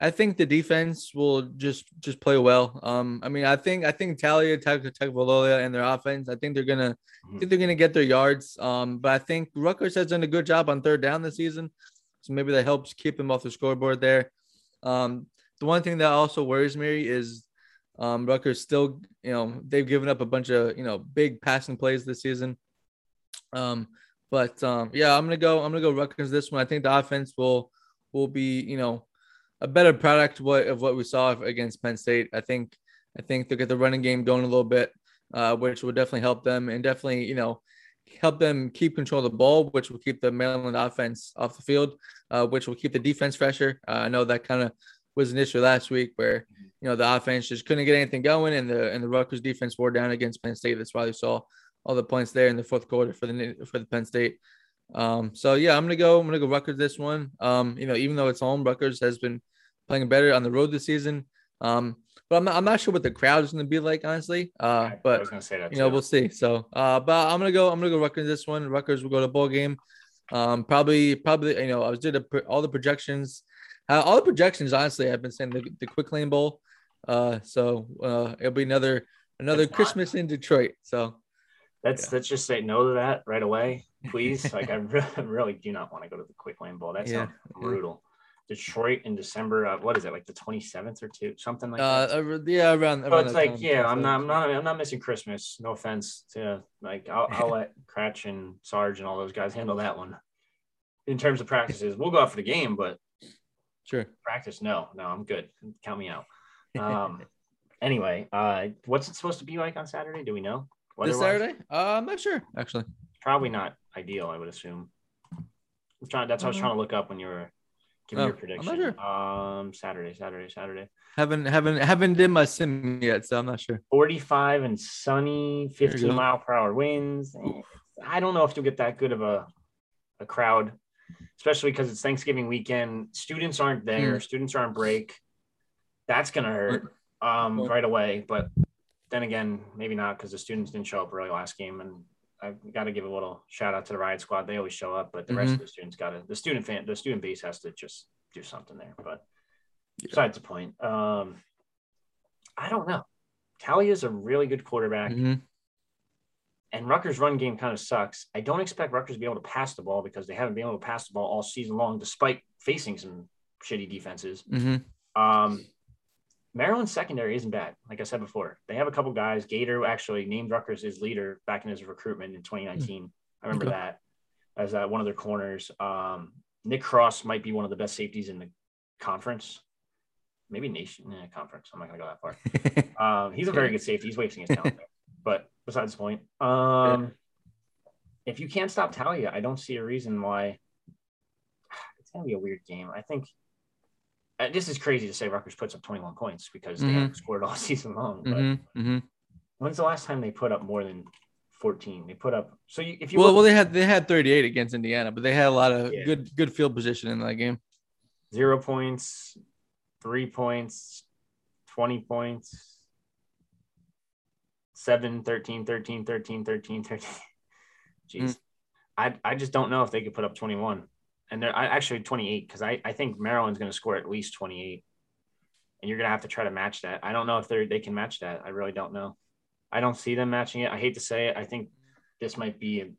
I think the defense will just just play well. Um, I mean, I think I think Taulia, Tagovailoa, and their offense. I think they're gonna, I think they're gonna get their yards. Um, but I think Rutgers has done a good job on third down this season, so maybe that helps keep them off the scoreboard there. Um, the one thing that also worries me is, um, Rutgers still, you know, they've given up a bunch of you know big passing plays this season. Um, but um, yeah, I'm gonna go. I'm gonna go Rutgers this one. I think the offense will will be you know a better product what of what we saw against Penn State. I think I think they'll get the running game going a little bit, uh, which will definitely help them and definitely you know help them keep control of the ball, which will keep the Maryland offense off the field, uh, which will keep the defense fresher. Uh, I know that kind of was an issue last week where you know the offense just couldn't get anything going, and the and the Rutgers defense wore down against Penn State. That's why you saw all the points there in the fourth quarter for the for the Penn State. Um, so yeah, I'm gonna go. I'm gonna go Rutgers this one. Um, you know, even though it's home, Rutgers has been playing better on the road this season. Um, but I'm not, I'm not sure what the crowd is gonna be like, honestly. Uh, I but was gonna say that. you know, we'll see. So, uh, but I'm gonna go. I'm gonna go Rutgers this one. Rutgers will go to bowl game. Um, probably, probably. You know, I was doing the, pro- all the projections. Uh, all the projections, honestly, I've been saying the, the Quick Lane Bowl. Uh, so uh, it'll be another another It's not. Christmas in Detroit. So Let's Yeah. let's just say no to that right away, please. like I really, really do not want to go to the Quick Lane Bowl. That Yeah, sounds brutal. Detroit in December. Uh, what is it like the twenty seventh or two something like uh, that? ar- yeah, around. So around it's like time, yeah, I'm not, I'm not I'm not missing Christmas. No offense to like I'll, I'll let Cratch and Sarge and all those guys handle that one. In terms of practices, we'll go out for the game, but Sure. practice no, no, I'm good. Count me out. Um, anyway, uh, what's it supposed to be like on Saturday? Do we know? This? Saturday? Uh, I'm not sure actually. probably not ideal, I would assume. I'm trying. That's what I was trying to look up when you were giving Oh, your I'm prediction. not sure. Um, Saturday, Saturday, Saturday. Haven't haven't haven't did my sim yet, so I'm not sure. 45 and sunny, 15 mile per hour winds. Eh, I don't know if you'll get that good of a a crowd, especially because it's Thanksgiving weekend. Students aren't there. Students are on break. That's gonna hurt um, right away. But then again, maybe not because the students didn't show up really last game. And I've got to give a little shout out to the riot squad. They always show up, but the rest Mm-hmm. of the students got to. The student fan, the student base has to just do something there. But Yeah. besides the point, um, I don't know. Taulia is a really good quarterback Mhm. and Rutgers' run game kind of sucks. I don't expect Rutgers to be able to pass the ball because they haven't been able to pass the ball all season long, despite facing some shitty defenses. Mhm. Um, Maryland's secondary isn't bad. Like I said before, they have a couple guys. Gator actually named Rutgers his leader back in his recruitment in 2019. I remember Okay. that as uh, one of their corners. Um, Nick Cross might be one of the best safeties in the conference, maybe nation eh, conference. I'm not gonna go that far. Um, he's a very good safety. He's wasting his talent there. But besides the point, um, if you can't stop Taulia, I don't see a reason why. It's gonna be a weird game. I think this is crazy to say Rutgers puts up 21 points because they Mhm. haven't scored all season long. But Mhm. Mhm. when's the last time they put up more than 14? They put up. So you, if you Well, look, well, they had they had 38 against Indiana, but they had a lot of Yeah. good good field position in that game. zero points, three points, 20 points, 7, 13, 13, 13, 13, 13. Jeez. I I just don't know if they could put up 21. And they're actually 28 because I, I think Maryland's going to score at least 28. And you're going to have to try to match that. I don't know if they they can match that. I really don't know. I don't see them matching it. I hate to say it. I think this might be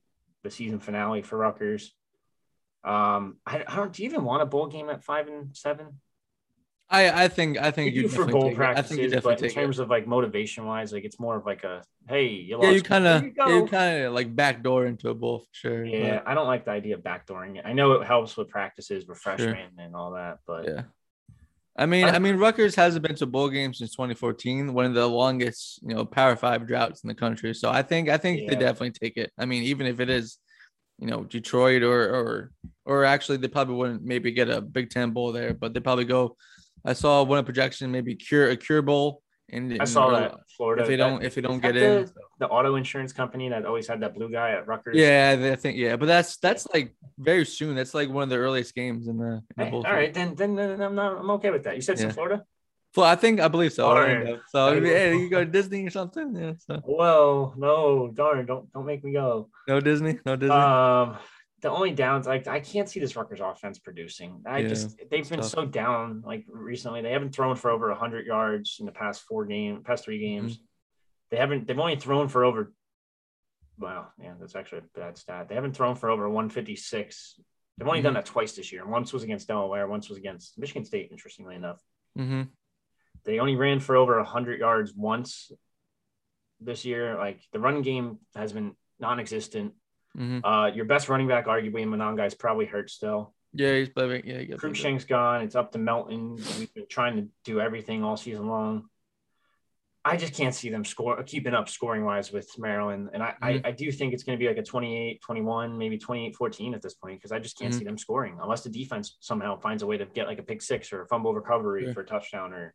the season finale for Rutgers. Um, I, I don't. Do you even want a bowl game at five and seven? I I think I think You you do for bowl I practices, but in terms it. of like motivation wise, like it's more of like a hey, you Yeah, you kind of yeah, you kind of like backdoor into a bowl for sure. but- Yeah, I don't like the idea of backdooring it. I know it helps with practices, refreshment, freshmen and all that, but Yeah. I mean, I- I mean, Rutgers hasn't been to a bowl game since 2014, one of the longest, you know, Power Five droughts in the country. So I think, I think they definitely take it. I mean, even if it is, you know, Detroit or or or actually they probably wouldn't maybe get a Big Ten bowl there, but they probably go. I saw one projection maybe cure a cure bowl, and I saw that Florida. if they don't if they don't get that in. the, the auto insurance company that always had that blue guy at Rutgers. Yeah, I think yeah, but that's that's like very soon. That's like one of the earliest games in the. In the Hey, all right, then, then then I'm not. I'm okay with that. You said it's in Florida. Well, I think I believe so. All right. So I hey, you go to Disney or something. Yeah. So Well, no, darn, don't don't make me go. no Disney, no Disney. Um, the only downs, like I can't see this Rutgers offense producing. I Yeah, just they've been tough. so down like recently. They haven't thrown for over hundred yards in the past four game, past three Mm-hmm. games. They haven't. They've only thrown for over. Wow, yeah, that's actually a bad stat. They haven't thrown for over one fifty six. They've only done Mm-hmm. that twice this year. Once was against Delaware. Once was against Michigan State. Interestingly enough, mm-hmm. they only ran for over hundred yards once this year. Like the run game has been non-existent. Mm-hmm. Uh, your best running back, arguably, Monangai, is probably hurt still. Yeah, he's playing. Yeah, he. Cruickshank's gone. It's up to Melton. We've been trying to do everything all season long. I just can't see them score keeping up scoring wise with Maryland. And I, Mhm. I, I do think it's going to be like a 28 21, maybe 28 14 at this point because I just can't Mhm. see them scoring unless the defense somehow finds a way to get like a pick six or a fumble recovery Sure. for a touchdown or.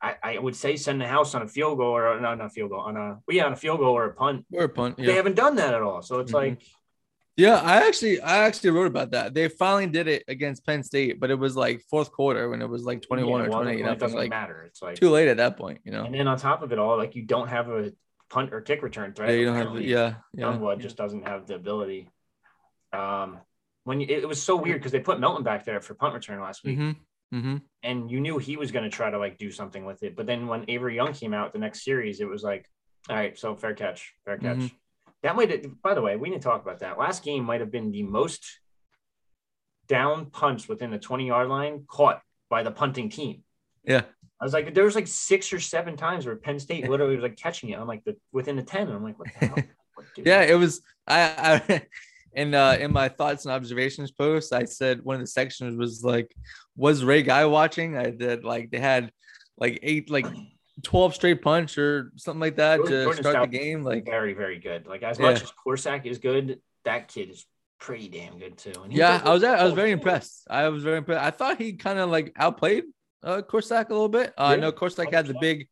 I, I would say send the house on a field goal or no, not a field goal on a well, yeah on a field goal or a punt. Or a punt. They haven't done that at all, so it's Mhm. like yeah, I actually, I actually wrote about that. They finally did it against Penn State, but it was like fourth quarter when it was like twenty-one yeah, or twenty-eight. It doesn't like matter. It's like too late at that point, you know. And then on top of it all, like you don't have a punt or kick return threat. Yeah, you don't have. apparently. Yeah, yeah. Youngblood just doesn't have the ability. Um, when you, it, was so weird because they put Melton back there for punt return last week, Mm-hmm. Mm-hmm. and you knew he was going to try to like do something with it. But then when Avery Young came out the next series, it was like, all right, so fair catch, fair catch. Mhm. That might. By the way, we didn't talk about that. Last game might have been the most down punts within the twenty yard line caught by the punting team. Yeah. I was like, there was like six or seven times where Penn State literally was like catching it. I'm like the within the ten. And I'm like, what the hell? Yeah, it was. I, I in uh in my thoughts and observations post, I said one of the sections was like, "Was Ray Guy watching?" I did like they had like eight, like twelve straight punch or something like that Jordan- to Jordan start Stout the game. Like, very, very good. Like as Yeah. much as Korsak is good, that kid is pretty damn good too. And yeah, I was I was very impressed. I was very impressed. I thought he kind of like outplayed uh Korsak a little bit. Uh, I know Korsak had the big,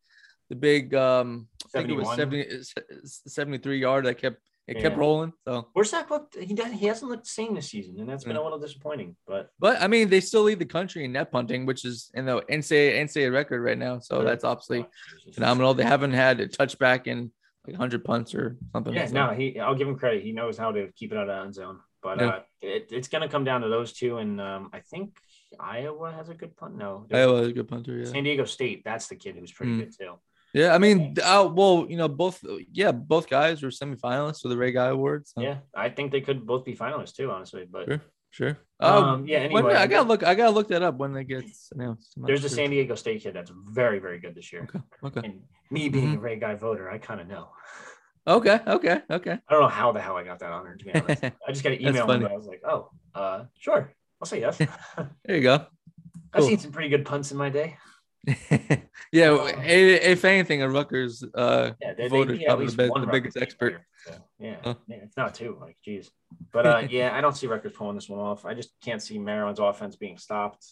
the big um, I think it was 71. 70, 73 yard that kept it kept rolling. So. where's that looked he doesn't. he hasn't looked the same this season, and that's been Yeah. a little disappointing. But But I mean, they still lead the country in net punting, which is in the NCAA, NCAA record right now. So that's obviously Oh, phenomenal. They haven't had a touchback in like 100 punts or something. Yeah, So- no, he I'll give him credit. He knows how to keep it out of the end zone. But Yeah. uh, it, it's going to come down to those two, and um, I think Iowa has a good punt. No, Iowa is a good punter. Yeah. San Diego State. That's the kid who's pretty Mm. good too. Yeah. I mean, uh, well, you know, both, yeah, both guys were semifinalists for the Ray Guy Awards. So. Yeah, I think they could both be finalists too, honestly. But Sure. Sure. Um, um, yeah, when- anyway, I gotta look. I gotta look that up when it gets announced. There's a. San Diego State kid that's very, very good this year. Okay. Okay. And me being Mm-hmm. a Ray Guy voter, I kind of know. Okay. Okay. Okay. I don't know how the hell I got that honor, to be honest. I just got an email and I was like, oh, uh, sure. I'll say yes. There you go. I've seen some pretty good punts in my day. yeah. Um, if anything, a Rutgers uh, Yeah, they, Voted yeah, at probably the least best- one the biggest expert. player, so, yeah, Huh. yeah, it's not two. Like, geez. But uh, yeah, I don't see Rutgers pulling this one off. I just can't see Maryland's offense being stopped.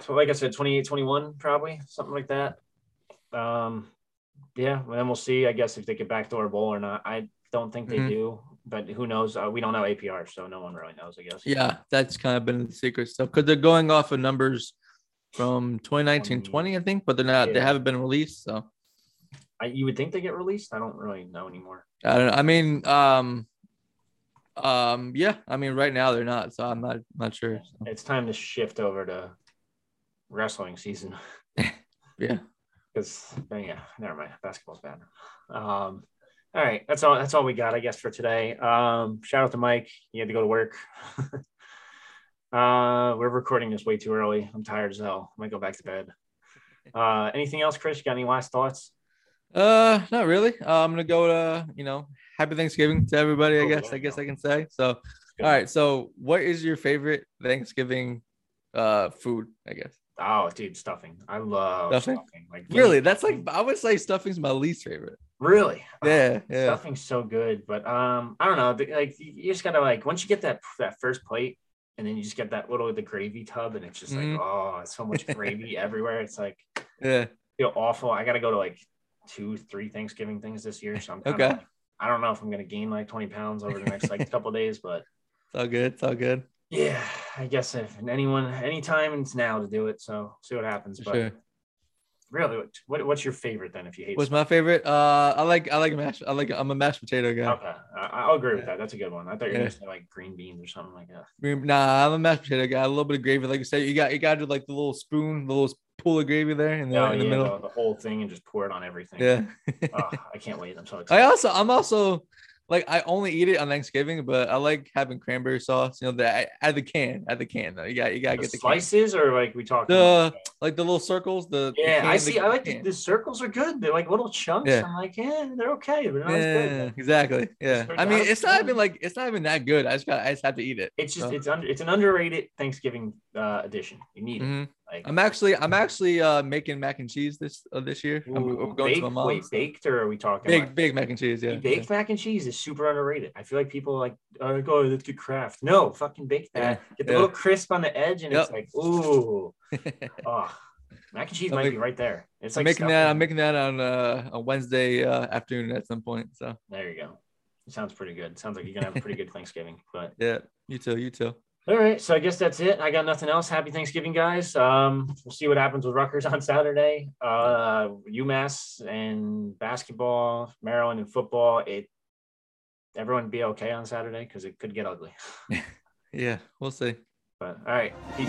So, like I said, 28 21, probably something like that. Um, yeah, well, then we'll see, I guess, if they get backdoor bowl or not. I don't think they Mhm. do, but who knows? Uh, we don't know APR, so no one really knows, I guess. Yeah, that's kind of been the secret stuff because they're going off of numbers from 2019 20, I think, but they're not, they haven't been released. So I, you would think they get released. I don't really know anymore. I don't know. I mean, um, Um, yeah, I mean, right now they're not, so I'm not not sure. So. It's time to shift over to wrestling season. Yeah. Because yeah, never mind. Basketball's bad. Um, all right, that's all. That's all we got, I guess, for today. Um, shout out to Mike. He had to go to work. uh, we're recording this way too early. I'm tired as hell. I might go back to bed. Uh, anything else, Chris? You got any last thoughts? Uh, not really. Uh, I'm gonna go to you know, happy Thanksgiving to everybody. I Oh, guess I guess. I can say. So, all right. So, what is your favorite Thanksgiving uh food? I guess Oh, dude, stuffing. I love Stuffing? stuffing. Like really, that's like I would say stuffing's my least favorite. really. Yeah, yeah, Stuffing's so good, but um, I don't know. Like you just gotta like once you get that that first plate, and then you just get that little the gravy tub, and it's just Mhm. like oh, so much gravy everywhere. It's like yeah. feel awful. I gotta go to like two, three Thanksgiving things this year, so I'm Okay. like- I don't know if I'm gonna gain like 20 pounds over the next like couple days, but It's all good. It's all good. yeah, I guess if anyone, anytime, it's now to do it. So see what happens. For but sure. Really, what, what what's your favorite then? If you hate What's my favorite? Uh, I like I like mashed. I like I'm a mashed potato guy. Okay, I, I'll agree with that. That's a good one. I thought you were Yeah. gonna say like green beans or something like that. Green- Nah, I'm a mashed potato guy. A little bit of gravy, like you said. You got you got to do like the little spoon, the little pool of gravy there in the, Oh, in the yeah, middle. The, the whole thing and just pour it on everything. Yeah. oh, I can't wait. I'm so excited. I also I'm also like I only eat it on Thanksgiving, but I like having cranberry sauce. You know, that at the can, at the can though. You got you gotta get the can. slices or like we talked. The like the little circles. The the yeah, can, I see. I like the, the circles are good. They're like little chunks. Yeah. I'm like, yeah, they're okay. They're Yeah, good. exactly. Yeah. I mean, it's not even like it's not even that good. I just got I just have to eat it. It's just So. it's under it's an underrated Thanksgiving uh, edition. You need it. Like I'm actually I'm actually uh making mac and cheese this uh, this year. I'm, ooh, I'm going baked, to my wait, mom's. baked or are we talking Big like- big mac and cheese. Yeah. baked mac and cheese is super underrated. I feel like people like, oh, like, oh let's get Kraft. No, fucking bake that. Yeah, Get the yeah. little crisp on the edge, and it's like, ooh, oh, mac and cheese I'm might make- be right there. It's I'm like making that. I'm making that on uh on Wednesday uh, afternoon at some point. So There you go. It sounds pretty good. Sounds like you're gonna have a pretty good Thanksgiving. But yeah, you too. You too. All right, so I guess that's it. I got nothing else. Happy Thanksgiving, guys. Um, we'll see what happens with Rutgers on Saturday. Uh, UMass and basketball, Maryland and football. It everyone be okay on Saturday because it could get ugly. Yeah, we'll see. But all right, peace.